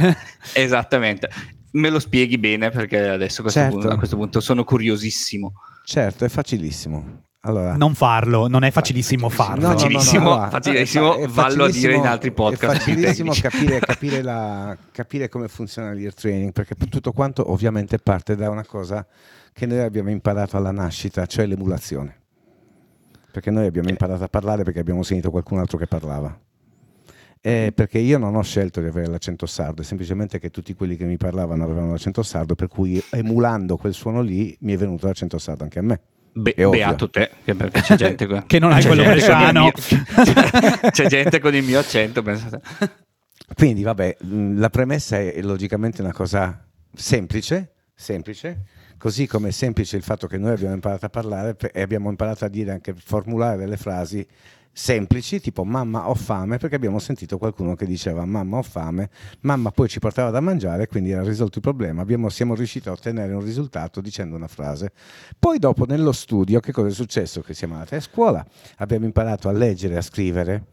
Esattamente. Me lo spieghi bene perché adesso a questo, Certo. punto, a questo punto sono curiosissimo. Certo, è facilissimo. Allora, non farlo, non è facilissimo farlo. No, no, no, no, Facilissimo, facilissimo, è vallo a dire in altri È podcast più facilissimo capire, capire, la- capire come funziona l'ear training, perché tutto quanto ovviamente parte da una cosa che noi abbiamo imparato alla nascita, cioè l'emulazione. Perché noi abbiamo imparato a parlare perché abbiamo sentito qualcun altro che parlava. Eh, perché io non ho scelto di avere l'accento sardo, è semplicemente che tutti quelli che mi parlavano avevano l'accento sardo, per cui emulando quel suono lì mi è venuto l'accento sardo anche a me. Be- beato te, che perché c'è gente qua- Che non hai quello con bresciano. mio- c'è gente con il mio accento, pensate. Quindi, vabbè, mh, la premessa è logicamente una cosa semplice, semplice, così come è semplice il fatto che noi abbiamo imparato a parlare e abbiamo imparato a dire anche formulare delle frasi semplici, tipo mamma ho fame, perché abbiamo sentito qualcuno che diceva mamma ho fame, mamma poi ci portava da mangiare, quindi era risolto il problema, abbiamo, siamo riusciti a ottenere un risultato dicendo una frase. Poi dopo nello studio che cosa è successo? Che siamo andati a scuola, abbiamo imparato a leggere, a scrivere,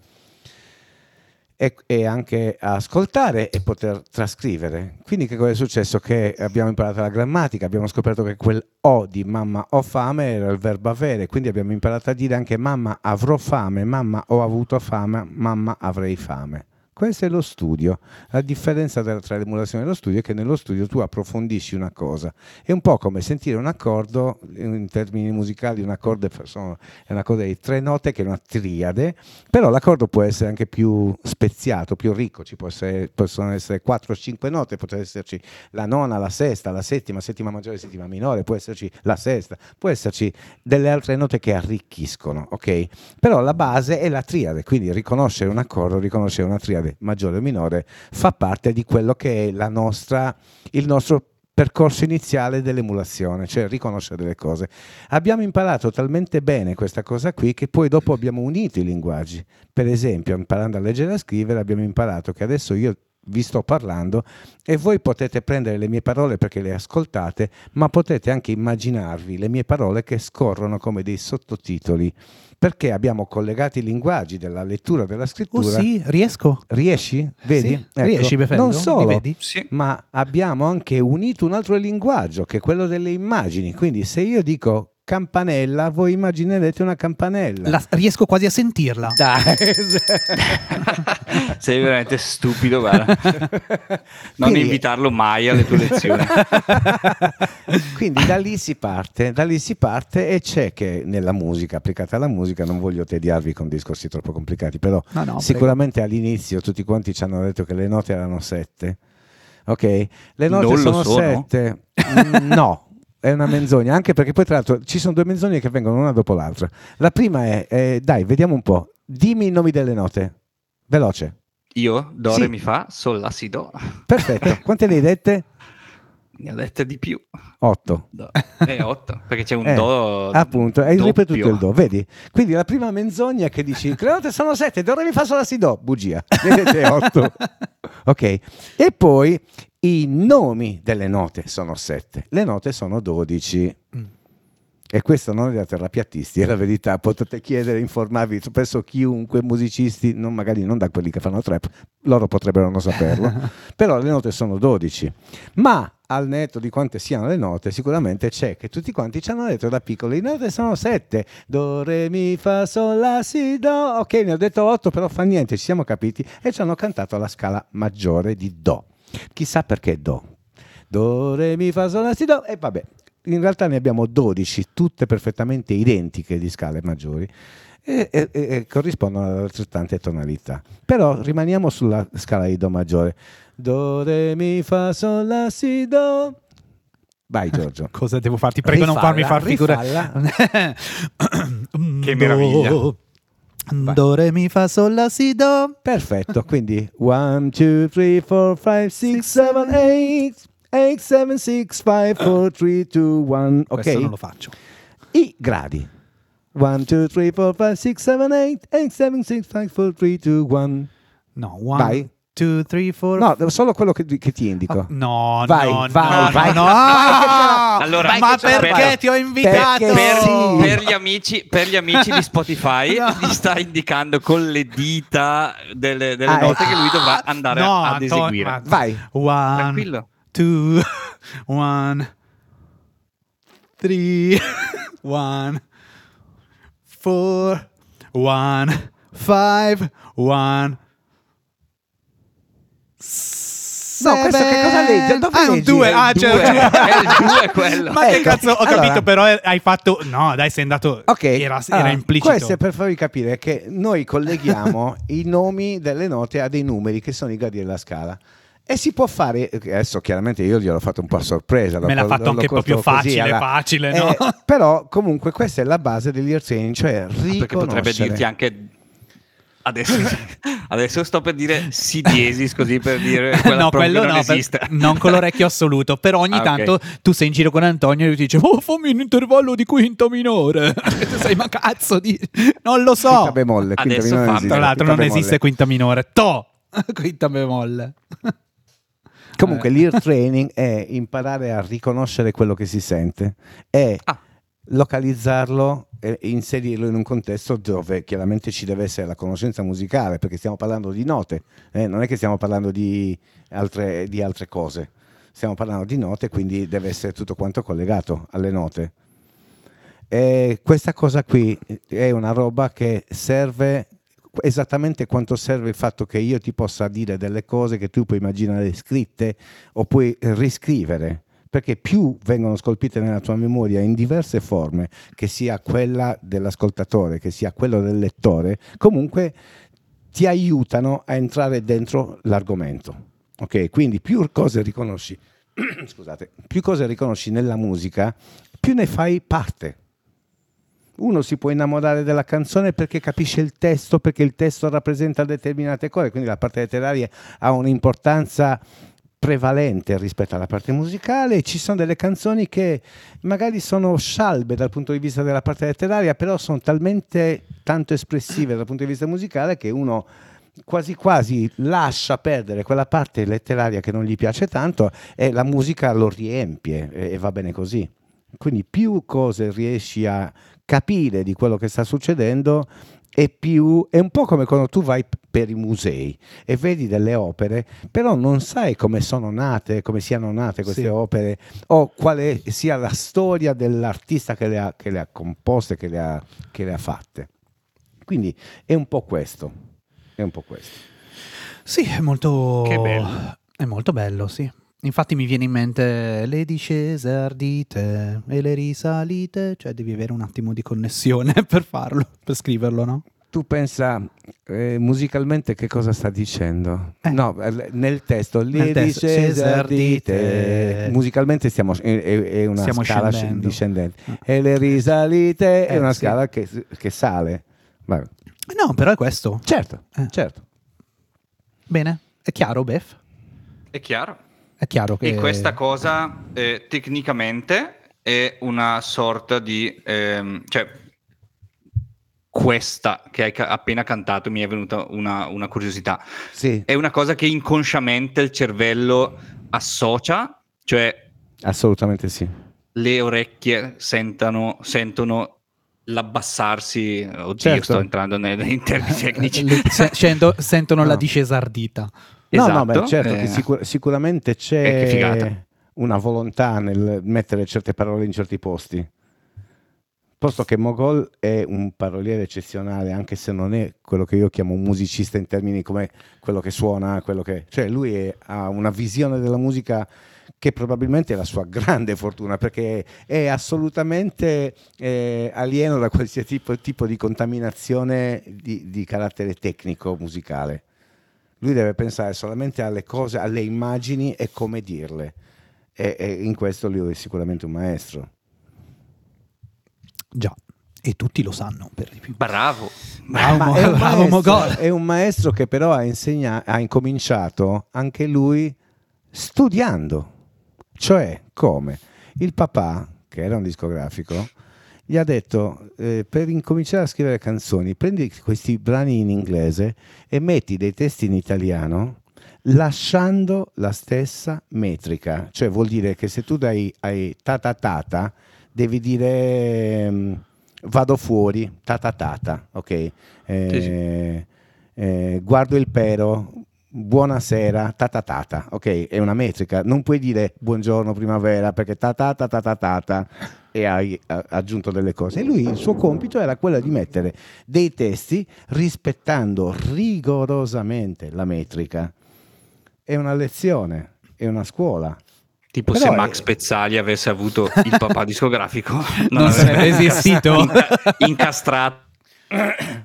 e, e anche ascoltare e poter trascrivere. Quindi che cosa è successo? Che abbiamo imparato la grammatica, abbiamo scoperto che quel O di mamma ho fame era il verbo avere, quindi abbiamo imparato a dire anche mamma avrò fame, mamma ho avuto fame, mamma avrei fame. Questo è lo studio. La differenza tra, l'emulazione e lo studio è che nello studio tu approfondisci una cosa. È un po' come sentire un accordo, in termini musicali un accordo è una cosa di tre note che è una triade, però l'accordo può essere anche più speziato, più ricco, ci essere- possono essere 4-5 note, può esserci la nona, la sesta, la settima, settima maggiore, settima minore, può esserci la sesta, può esserci delle altre note che arricchiscono, ok? Però la base è la triade, quindi riconoscere un accordo, riconoscere una triade maggiore o minore fa parte di quello che è nostra, il nostro percorso iniziale dell'emulazione, cioè riconoscere delle cose. Abbiamo imparato talmente bene questa cosa qui che poi dopo abbiamo unito i linguaggi. Per esempio, imparando a leggere e a scrivere, abbiamo imparato che adesso io vi sto parlando e voi potete prendere le mie parole perché le ascoltate, ma potete anche immaginarvi le mie parole che scorrono come dei sottotitoli, perché abbiamo collegato i linguaggi della lettura e della Oh scrittura. sì, riesco. Riesci? Vedi? Sì, Ecco, riesci, Befello? Non solo, vedi? Sì. ma abbiamo anche unito un altro linguaggio che è quello delle immagini. Quindi se io dico campanella, voi immaginerete una campanella. La- riesco quasi a sentirla. Dai. Sei veramente stupido, guarda. Non Quindi- invitarlo mai alle tue lezioni. Quindi da lì si parte, da lì si parte e c'è che nella musica, applicata alla musica, non voglio tediarvi con discorsi troppo complicati, però No, no, sicuramente all'inizio tutti quanti ci hanno detto che le note erano sette. Ok? Le note sono, sono? sette. Mm, no. È una menzogna, anche perché poi tra l'altro ci sono due menzogne che vengono una dopo l'altra. La prima è, eh, dai, vediamo un po', dimmi i nomi delle note, veloce. Io, do, Sì. mi fa, sol, la, si, do. Perfetto, quante le hai dette? Ne ho dette di più. 8. Do. È 8, perché c'è un Eh, do. appunto, hai doppio. ripetuto il do, vedi? Quindi la prima menzogna che dici, le note sono 7, dovrei fare solo la si do, bugia, vedete 8. ok, e poi i nomi delle note sono 7, le note sono 12. Mm. E questo non è da terrapiattisti, è la verità. Potete chiedere, informarvi presso chiunque, musicisti, non, magari non da quelli che fanno trap, loro potrebbero non saperlo, però le note sono 12. Ma al netto di quante siano le note, sicuramente c'è che tutti quanti ci hanno detto da piccoli, le note sono 7, do, re, mi, fa, sol, la, si, do. Ok, ne ho detto 8, però fa niente, ci siamo capiti e ci hanno cantato la scala maggiore di do. Chissà perché do. Do, re, mi, fa, sol, la, si, do. E vabbè, in realtà ne abbiamo 12, tutte perfettamente identiche di scale maggiori e, e- e corrispondono ad altrettante tonalità. Però rimaniamo sulla scala di Do maggiore. Do, re, mi, fa, sol, la, si, do. Vai Giorgio. Cosa devo farti? Prego, non farmi far Rifalla, figura. Che meraviglia. Do, do, re, mi, fa, sol, la, si, do. Perfetto, quindi 1, 2, 3, 4, 5, 6, 7, 8, 8, 7, 6, 5, 4, 3, 2, 1. Questo non lo Ok? faccio. I gradi. 1, 2, 3, 4, 5, 6, 7, 8, 8, 7, 6, 5, 4, 3, 2, 1. No, one, Vai. Two, three, four. No, solo quello che, che ti indico. Oh, no, Vai, no, vai, no, vai. no, no. Vai Allora, ma vai perché ti ho invitato? Per, sì. per gli amici, per gli amici di Spotify No. gli sta indicando con le dita delle, delle Ah, note ecco. che lui dovrà andare No, ad eseguire. ma- Vai. One, Tranquillo. two, one, three, one, four, one, five, one. No, questo che cosa leggi? Dove ah, un leggi? due. È il Ah, c'è due. È il due quello. Ma che Ecco, cazzo, ho allora- capito, però eh, hai fatto. No, dai, sei andato. Ok, Era, era allora, implicito. Questo è per farvi capire che noi colleghiamo i nomi delle note a dei numeri che sono i gradi della scala. E si può fare, adesso chiaramente io gliel'ho fatto un po' a sorpresa. Me l'ha fatto l'ho anche colto proprio così, facile, alla- facile, Eh, no? però comunque questa è la base degli ear training, cioè riconoscere. Perché potrebbe dirti anche. Adesso, adesso sto per dire si diesis così per dire no, proprio quello non no, per- esiste. non con l'orecchio assoluto. Però ogni Ah, tanto tu sei in giro con Antonio e lui ti dice: Oh, fammi un intervallo di quinta minore. E tu sei, ma cazzo, di... non lo so. Quinta bemolle, quinta Adesso minore fa- Tra l'altro, non bemolle. esiste quinta minore. To! quinta bemolle. Comunque Eh. l'ear training è imparare a riconoscere quello che si sente e Ah. Localizzarlo e inserirlo in un contesto dove chiaramente ci deve essere la conoscenza musicale, perché stiamo parlando di note, eh, non è che stiamo parlando di altre, di altre cose, stiamo parlando di note, quindi deve essere tutto quanto collegato alle note. E questa cosa qui è una roba che serve esattamente quanto serve il fatto che io ti possa dire delle cose che tu puoi immaginare scritte o puoi riscrivere. Perché più vengono scolpite nella tua memoria in diverse forme, che sia quella dell'ascoltatore, che sia quello del lettore, comunque ti aiutano a entrare dentro l'argomento. Ok, quindi più cose riconosci, scusate, più cose riconosci nella musica, più ne fai parte. Uno si può innamorare della canzone perché capisce il testo, perché il testo rappresenta determinate cose, quindi la parte letteraria ha un'importanza prevalente rispetto alla parte musicale. Ci sono delle canzoni che magari sono scialbe dal punto di vista della parte letteraria, però sono talmente tanto espressive dal punto di vista musicale che uno quasi quasi lascia perdere quella parte letteraria che non gli piace tanto e la musica lo riempie e, va bene così. Quindi più cose riesci a capire di quello che sta succedendo e più è un po' come quando tu vai per i musei e vedi delle opere, però non sai come sono nate, come siano nate queste Sì. opere o quale sia la storia dell'artista che le ha, che le ha composte, che le ha, che le ha fatte. Quindi è un po' questo. È un po' questo. Sì, è molto. Che bello. È molto bello, sì. Infatti mi viene in mente le discese ardite e le risalite, cioè devi avere un attimo di connessione per farlo, per scriverlo, no? Tu pensa eh, musicalmente che cosa sta dicendo? Eh. No, eh, nel testo, le Nel testo, discese ardite. ardite. Musicalmente stiamo, è, è- è una Stiamo scala scendendo. discendente. Ah. E le risalite è Eh, una sì. scala che, che sale. Vabbè. No, però è questo. Certo, Eh. certo. Bene, è chiaro, Bef? È chiaro? È chiaro che... E questa cosa eh, tecnicamente è una sorta di... ehm, cioè, questa che hai ca- appena cantato mi è venuta una, una curiosità. Sì, È una cosa che inconsciamente il cervello associa, cioè assolutamente sì. le orecchie sentano, sentono l'abbassarsi, oddio Certo. sto entrando nei, nei termini tecnici. Le- se- scendo- sentono la No. discesa ardita. No, no, Esatto, beh, certo eh, sicur- sicuramente Eh, c'è una volontà nel mettere certe parole in certi posti. Posto che Mogol è un paroliere eccezionale, anche se non è quello che io chiamo un musicista in termini come quello che suona, quello che... Cioè lui è- ha una visione della musica che probabilmente è la sua grande fortuna, perché è assolutamente eh, alieno da qualsiasi tipo, tipo di contaminazione di, di carattere tecnico musicale. Lui deve pensare solamente alle cose, alle immagini e come dirle. E, e in questo lui è sicuramente un maestro. Già, e tutti lo sanno per di più. Bravo. Bravo, Ma è, un bravo maestro, Mogol. è un maestro che però ha, insegna- ha incominciato anche lui studiando. Cioè, come? Il papà, che era un discografico, gli ha detto, eh, per incominciare a scrivere canzoni, prendi questi brani in inglese e metti dei testi in italiano lasciando la stessa metrica. Cioè vuol dire che se tu dai ai tata tata, devi dire mm, vado fuori, tata tata, ok? Eh, Sì, sì. eh, guardo il pero, buonasera, tata tata, ok? È una metrica, non puoi dire buongiorno primavera perché tata tata tata tata e hai aggiunto delle cose. E lui il suo compito era quello di mettere dei testi rispettando rigorosamente la metrica. È una lezione, è una scuola. Tipo Però se è- Max Pezzali avesse avuto il papà discografico, Non sarebbe esistito. Inca- incastrato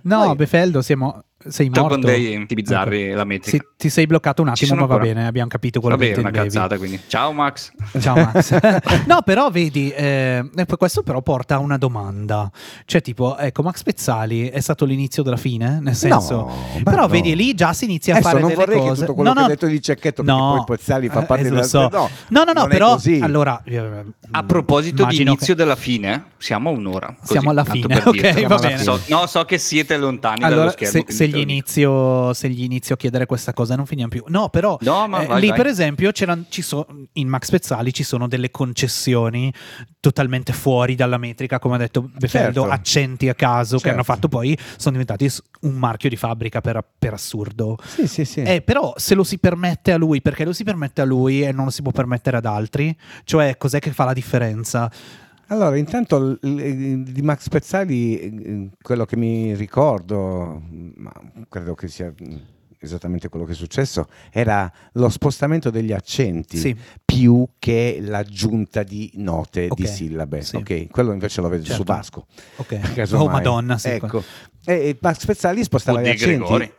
No, Poi- Befeldo, siamo, sei morto. con dei bizzarri Ecco. la metrica. Sì, ti sei bloccato un attimo, ma sono va ancora. bene, abbiamo capito quello Vabbè, che è una intendevi. cazzata quindi. Ciao Max. Ciao Max. no, però vedi, eh, poi questo però porta a una domanda. Cioè, tipo, ecco, Max Pezzali è stato l'inizio della fine? Nel senso... No, però no. vedi, lì già si inizia a Adesso fare non delle vorrei cose. che tutto quello no, che no, hai detto di Cecchetto, perché no, poi Pezzali fa eh, parte eh, della... lo so. No, No, no, no, però allora eh, A proposito di inizio che- della fine, siamo a un'ora. così, Siamo alla fine, ok, va bene. No, so che siete lontani dallo schermo. se, se gli inizio, se gli inizio a chiedere questa cosa non finiamo più. No, però No, ma eh, vai, lì vai. per esempio so- in Max Pezzali ci sono delle concessioni totalmente fuori dalla metrica, come ha detto Befeldo, Certo. accenti a caso che Certo. hanno fatto poi, sono diventati un marchio di fabbrica per, per assurdo. Sì, sì, sì. Eh, però se lo si permette a lui, perché lo si permette a lui e non lo si può permettere ad altri, cioè cos'è che fa la differenza? Allora, intanto di Max Pezzali, eh, quello che mi ricordo, ma credo che sia mm, esattamente quello che è successo, era lo spostamento degli accenti Sì. più che l'aggiunta di note, di Ok, sillabe. sì. Ok, quello invece lo vedo Certo. su Vasco. Ok. casomai. Oh madonna, sì. Ecco. E, Max Pezzali spostava O gli De accenti. Gregori.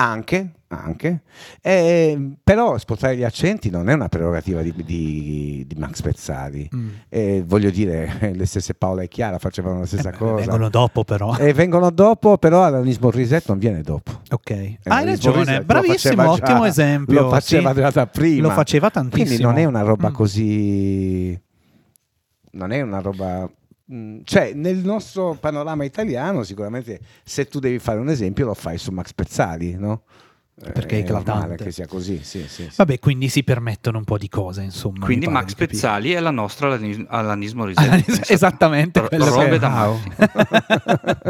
Anche, anche. Eh, però spostare gli accenti non è una prerogativa di, di- di Max Pezzali. Mm. Eh, voglio dire, le stesse Paola e Chiara facevano la stessa Eh, cosa. Vengono dopo però. E vengono dopo, però Alanis Morissette non viene dopo. Ok, hai Alanis ragione, Morissette lo bravissimo, già- ottimo esempio. Lo faceva sì. già prima. Lo faceva tantissimo. Quindi non è una roba Mm. così. Non è una roba. mm, Cioè, nel nostro panorama italiano, sicuramente se tu devi fare un esempio, lo fai su Max Pezzali, no? Eh, Perché è eclatante. che sia così, sì, sì, sì. Vabbè, quindi si permettono un po' di cose, insomma. Quindi Max. Pezzali è la nostra Alanis- Alanismo Alanis- Risette. esattamente Ro- robe da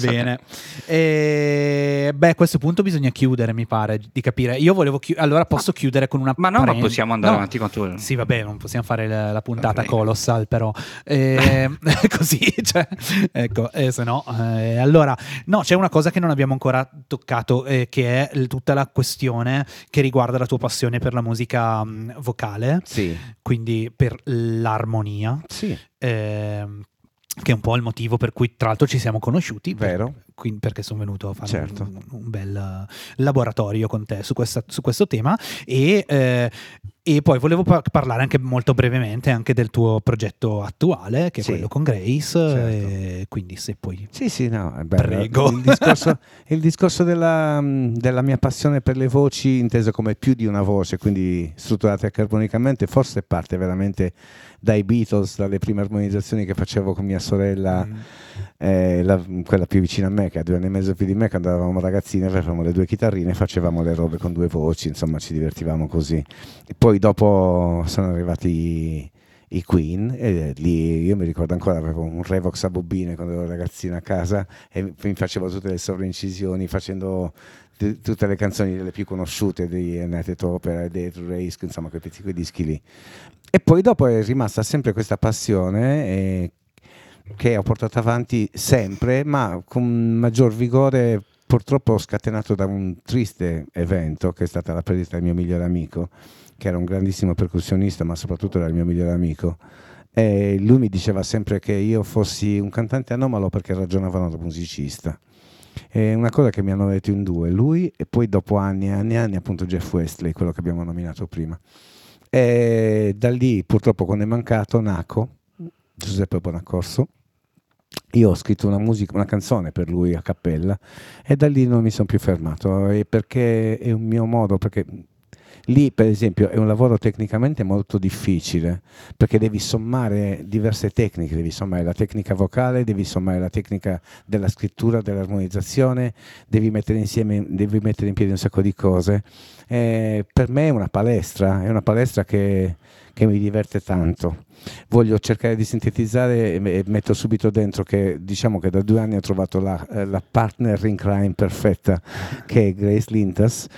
Bene. E, beh, a questo punto bisogna chiudere, mi pare, di capire. Io volevo chiudere. Allora posso chiudere con una Ma no, ma parente- possiamo andare No. avanti quanto vuoi. Sì, vabbè, non possiamo fare la, la puntata Ok. colossal, però Eh, così, cioè, ecco, eh, se no, eh, allora, no, c'è una cosa che non abbiamo ancora toccato, eh, che è l- tutta la questione che riguarda la tua passione per la musica mh, vocale, Sì, quindi per l'armonia, sì, ehm, che è un po' il motivo per cui, tra l'altro, ci siamo conosciuti. per- vero. quindi- perché sono venuto a fare Certo. un, un bel eh, laboratorio con te su, questa- su questo tema e eh, E poi volevo par- parlare anche molto brevemente anche del tuo progetto attuale, che è Sì. quello con Grace, Certo. quindi se poi... Sì, sì, no, è Prego. Il discorso, il discorso della, mh, della mia passione per le voci, intesa come più di una voce, quindi strutturate armonicamente, forse parte veramente dai Beatles, dalle prime armonizzazioni che facevo con mia sorella, Mm. eh, la- quella più vicina a me, che ha due anni e mezzo più di me, quando eravamo ragazzini, avevamo le due chitarrine, facevamo le robe con due voci, insomma ci divertivamo così. E poi dopo sono arrivati i, Queen e lì io mi ricordo ancora avevo un Revox a bobine quando ero ragazzino a casa e mi facevo tutte le sovraincisioni facendo t- tutte le canzoni delle più conosciute di United Opera dei Race, insomma quei quei dischi lì. E poi dopo è rimasta sempre questa passione eh, che ho portato avanti sempre, ma con maggior vigore purtroppo scatenato da un triste evento che è stata la perdita del mio migliore amico, che era un grandissimo percussionista, ma soprattutto era il mio migliore amico. E lui mi diceva sempre che io fossi un cantante anomalo perché ragionavano da musicista. È una cosa che mi hanno detto in due, lui e poi dopo anni e anni e anni appunto Jeff Wesley, quello che abbiamo nominato prima. E da lì purtroppo quando è mancato Naco, Giuseppe Bonaccorso, io ho scritto una, musica, una canzone per lui a cappella e da lì non mi sono più fermato e perché è un mio modo, perché lì per esempio è un lavoro tecnicamente molto difficile perché devi sommare diverse tecniche, devi sommare la tecnica vocale, devi sommare la tecnica della scrittura, dell'armonizzazione, devi mettere insieme, devi mettere in piedi un sacco di cose. Eh, per me è una palestra, è una palestra che, che mi diverte tanto. Voglio cercare di sintetizzare e, metto subito dentro che diciamo che da due anni ho trovato la, eh, la partner in crime perfetta che è Grace Lintas.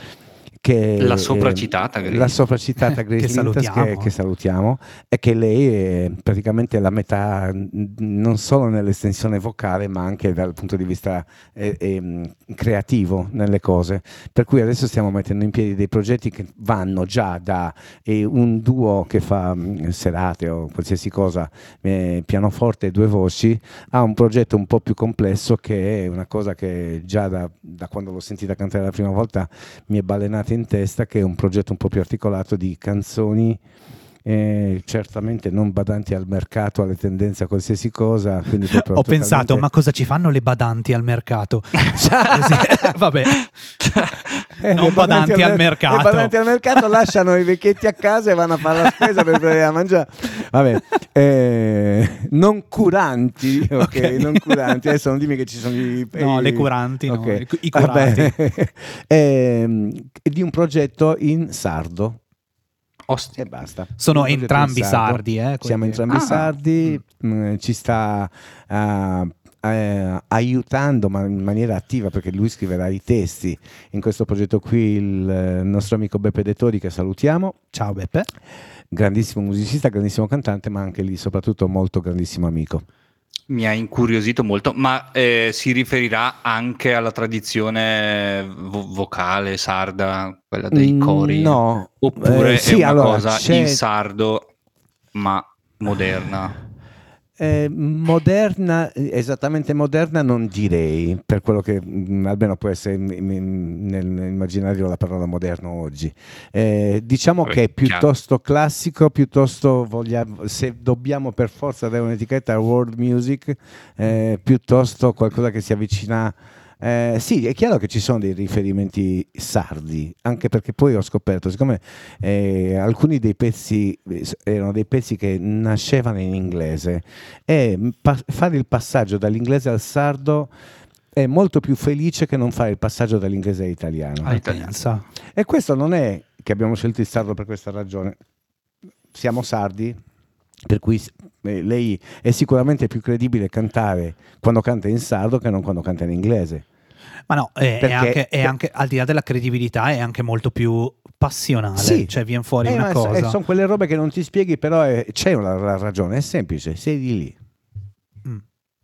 Che, La eh, sopracitata Grace. la sopracitata Grace Che salutiamo. che, che salutiamo e che lei è praticamente la metà non solo nell'estensione vocale ma anche dal punto di vista eh, ehm, creativo nelle cose per cui adesso stiamo mettendo in piedi dei progetti che vanno già da eh, un duo che fa mh, serate o qualsiasi cosa eh, pianoforte e due voci a un progetto un po' più complesso che è una cosa che già da, da quando l'ho sentita cantare la prima volta mi è balenata in testa che è un progetto un po' più articolato di canzoni eh, certamente non badanti al mercato, alle tendenze, a qualsiasi cosa. Ho pensato, totalmente- ma cosa ci fanno le badanti al mercato? Sì, Vabbè, non le badanti al mer- mercato. Badanti al mercato lasciano i vecchietti a casa e vanno a fare la spesa per andare a mangiare. Vabbè, eh, non curanti, ok, non curanti. Adesso non dimmi che ci sono i... No, i- le curanti, no, ok. i- curati. Ehm, di un progetto in sardo Ostia. e basta. sono entrambi sardi. Eh, Siamo entrambi Ah. sardi, mh, ci sta ah, eh, aiutando ma in maniera attiva perché lui scriverà i testi in questo progetto qui il eh, nostro amico Beppe De Tori che salutiamo, Ciao Beppe. grandissimo musicista, grandissimo cantante ma anche lì soprattutto molto grandissimo amico. Mi ha incuriosito molto, ma eh, si riferirà anche alla tradizione vo- vocale sarda, quella dei Mm, cori? No, Oppure Eh, sì, è una allora, cosa c'è- in sardo, ma moderna? Eh, moderna, esattamente moderna non direi, per quello che mh, almeno può essere in- in- nell'immaginario la parola moderno oggi. Eh, diciamo Vabbè, che è chiaro. piuttosto classico, piuttosto vogliamo, se dobbiamo per forza dare un'etichetta world music, eh, piuttosto qualcosa che si avvicina... eh, sì, è chiaro che ci sono dei riferimenti sardi, anche perché poi ho scoperto, siccome eh, alcuni dei pezzi eh, erano dei pezzi che nascevano in inglese e pa- fare il passaggio dall'inglese al sardo è molto più felice che non fare il passaggio dall'inglese all'italiano. Ah, italiano. pensa. E questo non è che abbiamo scelto il sardo per questa ragione. Siamo sardi, per cui eh, lei è sicuramente più credibile cantare quando canta in sardo che non quando canta in inglese. Ma no, è, è Perché- anche, è anche- al di là della credibilità, è anche molto più passionale. Sì. Cioè, viene fuori Eh, una cosa. sono quelle robe che non ti spieghi, però è- c'è una ra- ragione, è semplice, sei di lì.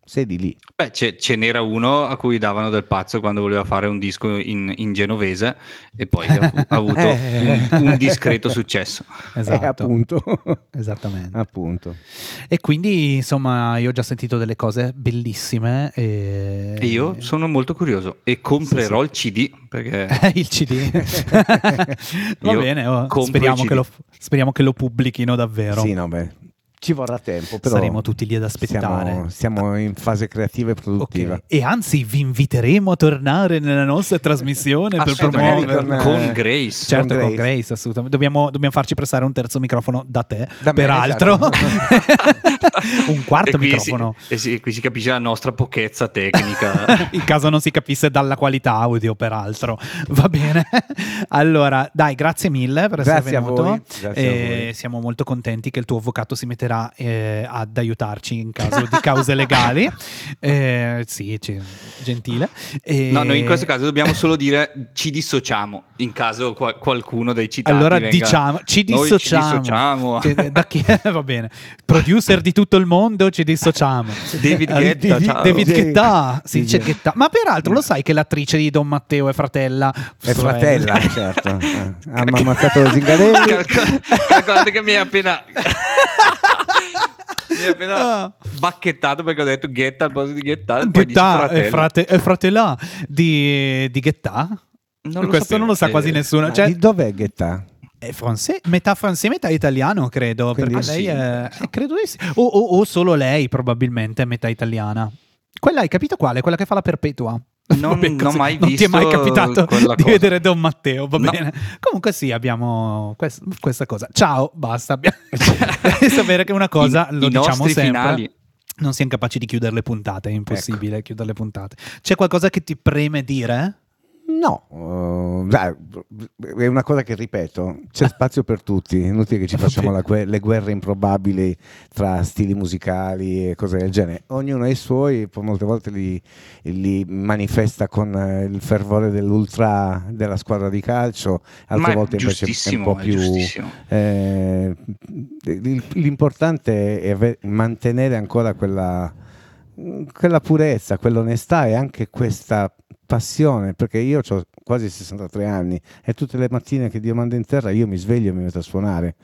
Sei di lì. Beh, ce, ce n'era uno a cui davano del pazzo quando voleva fare un disco in, in genovese e poi ha, ha avuto un, un discreto successo. Esatto. Eh, appunto. Esattamente. appunto. E quindi, insomma, io ho già sentito delle cose bellissime. E, E io sono molto curioso e comprerò il CD perché il CD. Va bene, oh, speriamo, il CD. che lo, speriamo che lo pubblichino davvero. Sì, no, beh, ci vorrà tempo, però Saremo tutti lì ad aspettare. Siamo, siamo in fase creativa e produttiva. Ok, E anzi, vi inviteremo a tornare nella nostra trasmissione per promuoverla. con- con Grace. Certo, con con Grace. Grace, assolutamente. Dobbiamo, dobbiamo farci prestare un terzo microfono da te, Da me, peraltro. esatto. un quarto e qui microfono. Si, e sì, qui si capisce la nostra pochezza tecnica. In caso non si capisse dalla qualità audio, peraltro. Va bene. Allora, dai, grazie mille per essere Grazie a venuto. voi, grazie a E voi. siamo molto contenti che il tuo avvocato si metterà eh, ad aiutarci in caso di cause legali. Eh, sì, ci- gentile. E- No, noi in questo caso dobbiamo solo dire ci dissociamo in caso qua- qualcuno dei citati Allora venga- diciamo, ci Noi ci dissociamo. dissociamo. Che- da chi- va bene. Producer di tutto il mondo, ci dissociamo. David Eh, Guetta, di- ciao. David Sì. Guetta, si Sì, dice sì. Guetta. Ma peraltro lo sai che l'attrice di Don Matteo è fratella? È fratella, certo. Eh, Hanno ammazzato Zingarelli. Calcolate che mi hai appena mi hai appena Ah. bacchettato perché ho detto Ghetta al posto di Ghetta e Guetta è, fratello. frate- è fratella di, di Guetta? Non lo Questo sapevo. non lo sa Eh, quasi nessuno. Ma Cioè, di dov'è Ghetta? è francese, metà francese, metà italiano, credo. Quindi- perché Ah, lei sì? è, eh, credo di sì. O, o- o solo lei, probabilmente, è metà italiana. Quella hai capito quale? Quella che fa la perpetua. Non- Vabbè, non mai Non ti è mai capitato di cosa. vedere Don Matteo, va No. bene. Comunque sì, abbiamo quest- questa cosa. Ciao, basta. Sapere che una cosa, I- lo i diciamo sempre, finali. non siamo capaci di chiudere le puntate, è impossibile Ecco. chiudere le puntate. C'è qualcosa che ti preme dire? No, eh, è una cosa che ripeto, c'è spazio per tutti, è inutile che ci facciamo la le guerre improbabili tra stili musicali e cose del genere, ognuno ha i suoi, poi molte volte li, li manifesta con eh, il fervore dell'ultra della squadra di calcio, altre Ma volte invece è un po' più... eh, l'importante è mantenere ancora quella, quella purezza, quell'onestà e anche questa passione, perché io ho quasi 63 anni e tutte le mattine che Dio manda in terra io mi sveglio e mi metto a suonare.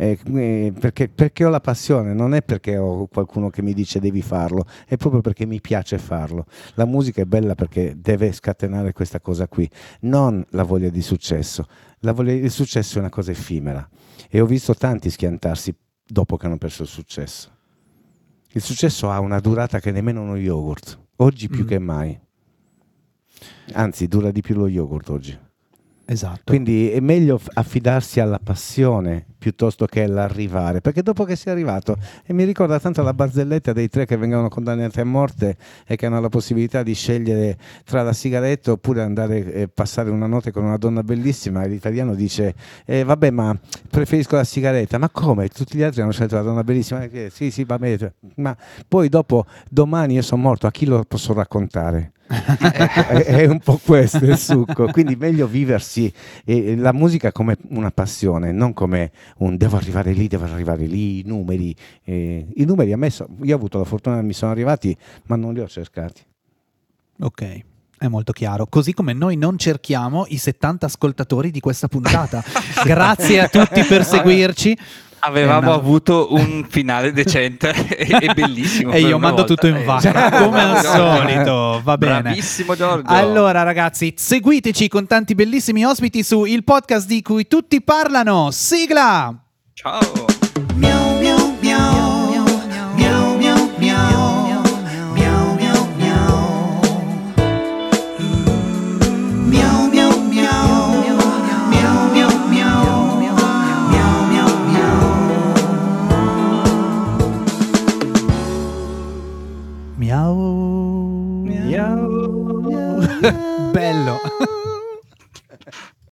Eh, eh, perché, perché ho la passione, non è perché ho qualcuno che mi dice devi farlo, è proprio perché mi piace farlo. La musica è bella perché deve scatenare questa cosa qui, non la voglia di successo. La voglia di successo è una cosa effimera e ho visto tanti schiantarsi dopo che hanno perso il successo. Il successo ha una durata che nemmeno uno yogurt, oggi più Mm. che mai. Anzi, dura di più lo yogurt oggi. Esatto. Quindi è meglio affidarsi alla passione piuttosto che all'arrivare, perché dopo che sei arrivato, e mi ricorda tanto la barzelletta dei tre che vengono condannati a morte e che hanno la possibilità di scegliere tra la sigaretta oppure andare e passare una notte con una donna bellissima, e l'italiano dice, eh, vabbè ma preferisco la sigaretta, ma come? Tutti gli altri hanno scelto la donna bellissima, Eh, sì sì va bene, ma poi dopo domani io sono morto, a chi lo posso raccontare? È, un po' questo il succo, quindi meglio viversi la musica come una passione, non come un devo arrivare lì, devo arrivare lì, i numeri. eh, I numeri a me, so- io ho avuto la fortuna che mi sono arrivati, ma non li ho cercati. Ok. È molto chiaro, così come noi non cerchiamo i 70 ascoltatori di questa puntata. Grazie a tutti per seguirci. Avevamo avuto un finale decente e, bellissimo. E io mando volta. tutto in Eh, vacca, bravo, come al solito. Va bene. Bravissimo Giorgio. Allora, ragazzi, seguiteci con tanti bellissimi ospiti su il podcast di cui tutti parlano. Sigla! Ciao. Bello.